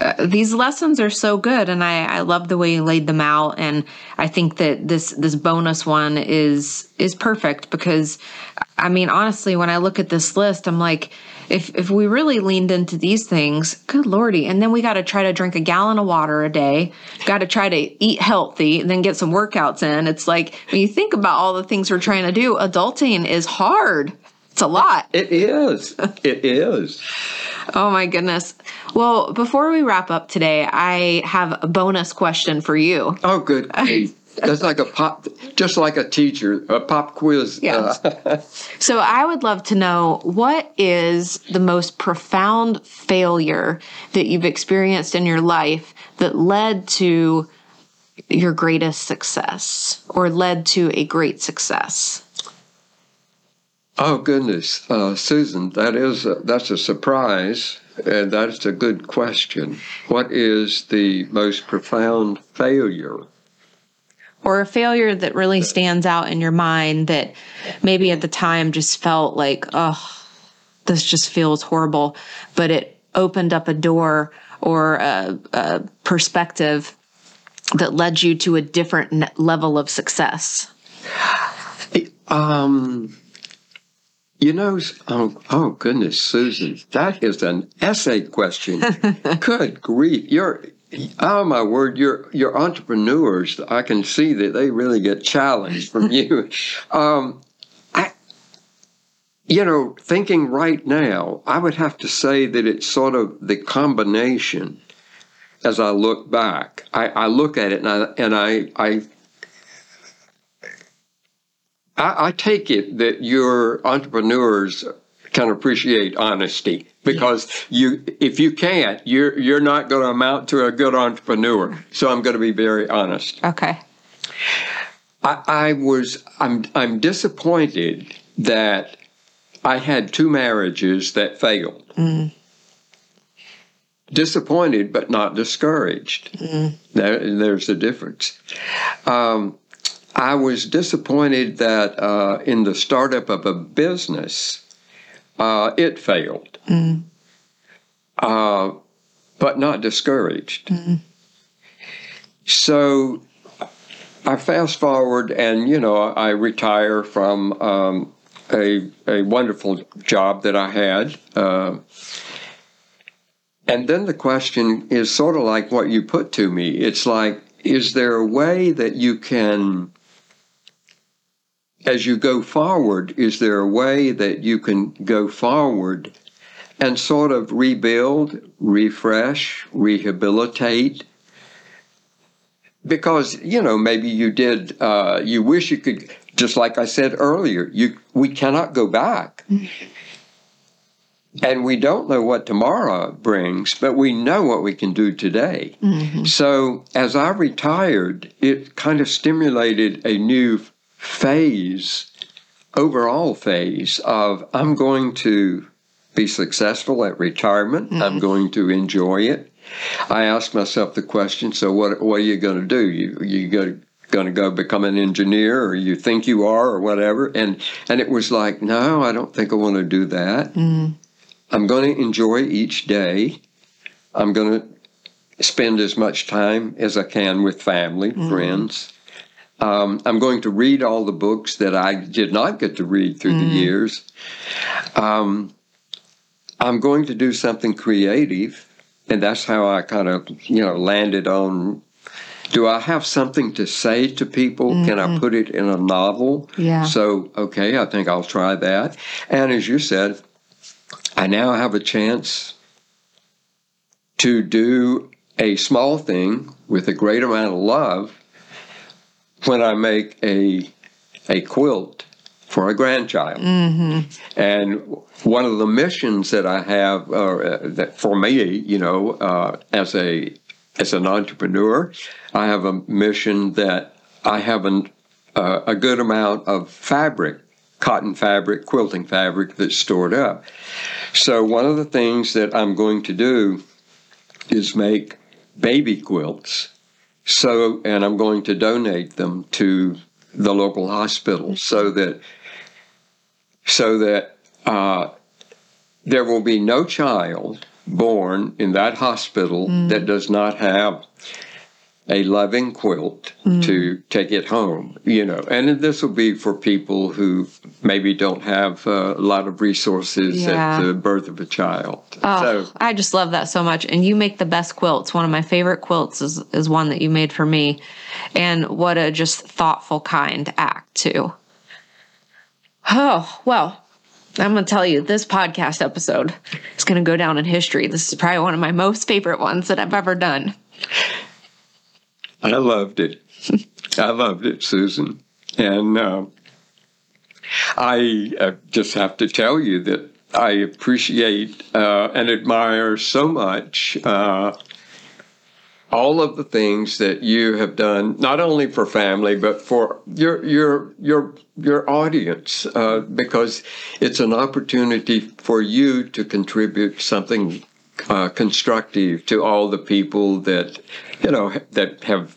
uh, these lessons are so good, and I, I love the way you laid them out. And I think that this this bonus one is is perfect because, I mean, honestly, when I look at this list, I'm like, if if we really leaned into these things, good lordy, and then we got to try to drink a gallon of water a day, got to try to eat healthy, and then get some workouts in. It's like when you think about all the things we're trying to do, adulting is hard. It's a lot. it is it is Oh my goodness. Well, before we wrap up today, I have a bonus question for you. Oh, good. That's like a pop, just like a teacher, a pop quiz. Yes. Uh, So I would love to know what is the most profound failure that you've experienced in your life that led to your greatest success or led to a great success? Oh goodness, uh, Susan, that is a, that's a surprise, and that's a good question. What is the most profound failure? Or a failure that really stands out in your mind that maybe at the time just felt like, oh, this just feels horrible, but it opened up a door or a, a perspective that led you to a different level of success. Um, you know, oh, oh goodness, Susan, that is an essay question. Good grief, you're. Oh my word, your your entrepreneurs. I can see that they really get challenged from you. Um, I, you know, thinking right now, I would have to say that it's sort of the combination. As I look back, I, I look at it and I and I, I I, I take it that your entrepreneurs can appreciate honesty because you if you can't you're you're not going to amount to a good entrepreneur so i'm going to be very honest Okay. I, I was I'm I'm disappointed that I had two marriages that failed. Mm. Disappointed, but not discouraged. Mm. There, there's a difference. Um, I was disappointed that uh, in the startup of a business, uh, it failed, Mm. uh, but not discouraged. Mm. So I fast forward, and you know, I retire from um, a a wonderful job that I had. Uh, and then the question is sort of like what you put to me. It's like, is there a way that you can, as you go forward, is there a way that you can go forward and sort of rebuild, refresh, rehabilitate? Because, you know, maybe you did, uh, you wish you could, just like I said earlier, you we cannot go back. And we don't know what tomorrow brings, but we know what we can do today. Mhm. So as I retired, it kind of stimulated a new phase, overall phase of I'm going to be successful at retirement. I'm going to enjoy it. I asked myself the question, so what what are you going to do? You you go going to go become an engineer or you think you are or whatever and and it was like no I don't think I want to do that Mm. I'm going to enjoy each day. I'm going to spend as much time as I can with family, friends. Um, I'm going to read all the books that I did not get to read through the years. Um, I'm going to do something creative, and that's how I kind of, you know, landed on. Do I have something to say to people? Can I put it in a novel? Yeah. So, okay, I think I'll try that. And as you said, I now have a chance to do a small thing with a great amount of love when I make a a quilt for a grandchild. Mm-hmm. And one of the missions that I have uh, that for me, you know, uh, as a as an entrepreneur, I have a mission that I have an, uh, a good amount of fabric, cotton fabric, quilting fabric that's stored up. So one of the things that I'm going to do is make baby quilts. So, and I'm going to donate them to the local hospital so that so that uh, there will be no child born in that hospital that does not have a loving quilt mm. to take it home, you know. And this will be for people who maybe don't have a lot of resources Yeah. at the birth of a child. Oh, So, I just love that so much. And you make the best quilts. One of my favorite quilts is, is one that you made for me. And what a just thoughtful, kind act, too. Oh, well, I'm going to tell you this podcast episode is going to go down in history. This is probably one of my most favorite ones that I've ever done. I loved it. I loved it, Susan. And uh, I uh, just have to tell you that I appreciate uh, and admire so much uh, all of the things that you have done, not only for family but for your your your your audience, uh, because it's an opportunity for you to contribute something uh, constructive to all the people that you know that have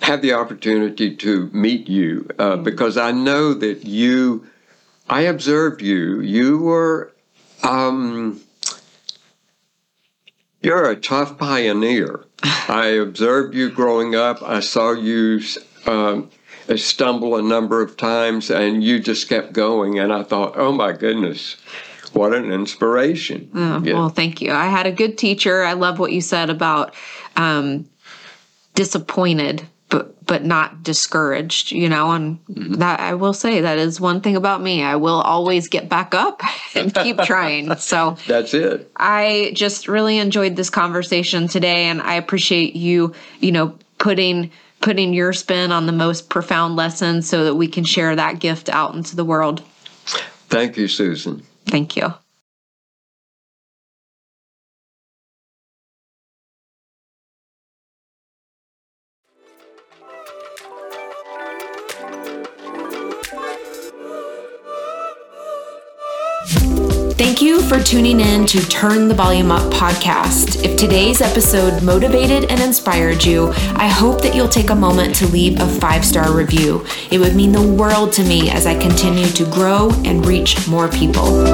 had the opportunity to meet you uh, because I know that you I observed you. You were um, you're a tough pioneer. I observed you growing up. I saw you um, stumble a number of times and you just kept going and I thought oh my goodness what an inspiration Oh, Yeah. Well, thank you. I had a good teacher. I love what you said about um, disappointed, but but not discouraged. You know, and that I will say that is one thing about me. I will always get back up and keep trying. So that's it I just really enjoyed this conversation today, and I appreciate you. You know, putting putting your spin on the most profound lessons so that we can share that gift out into the world. thank you Susan Thank you. Thank you for tuning in to Turn the Volume Up podcast. If today's episode motivated and inspired you, I hope that you'll take a moment to leave a five star review. It would mean the world to me as I continue to grow and reach more people.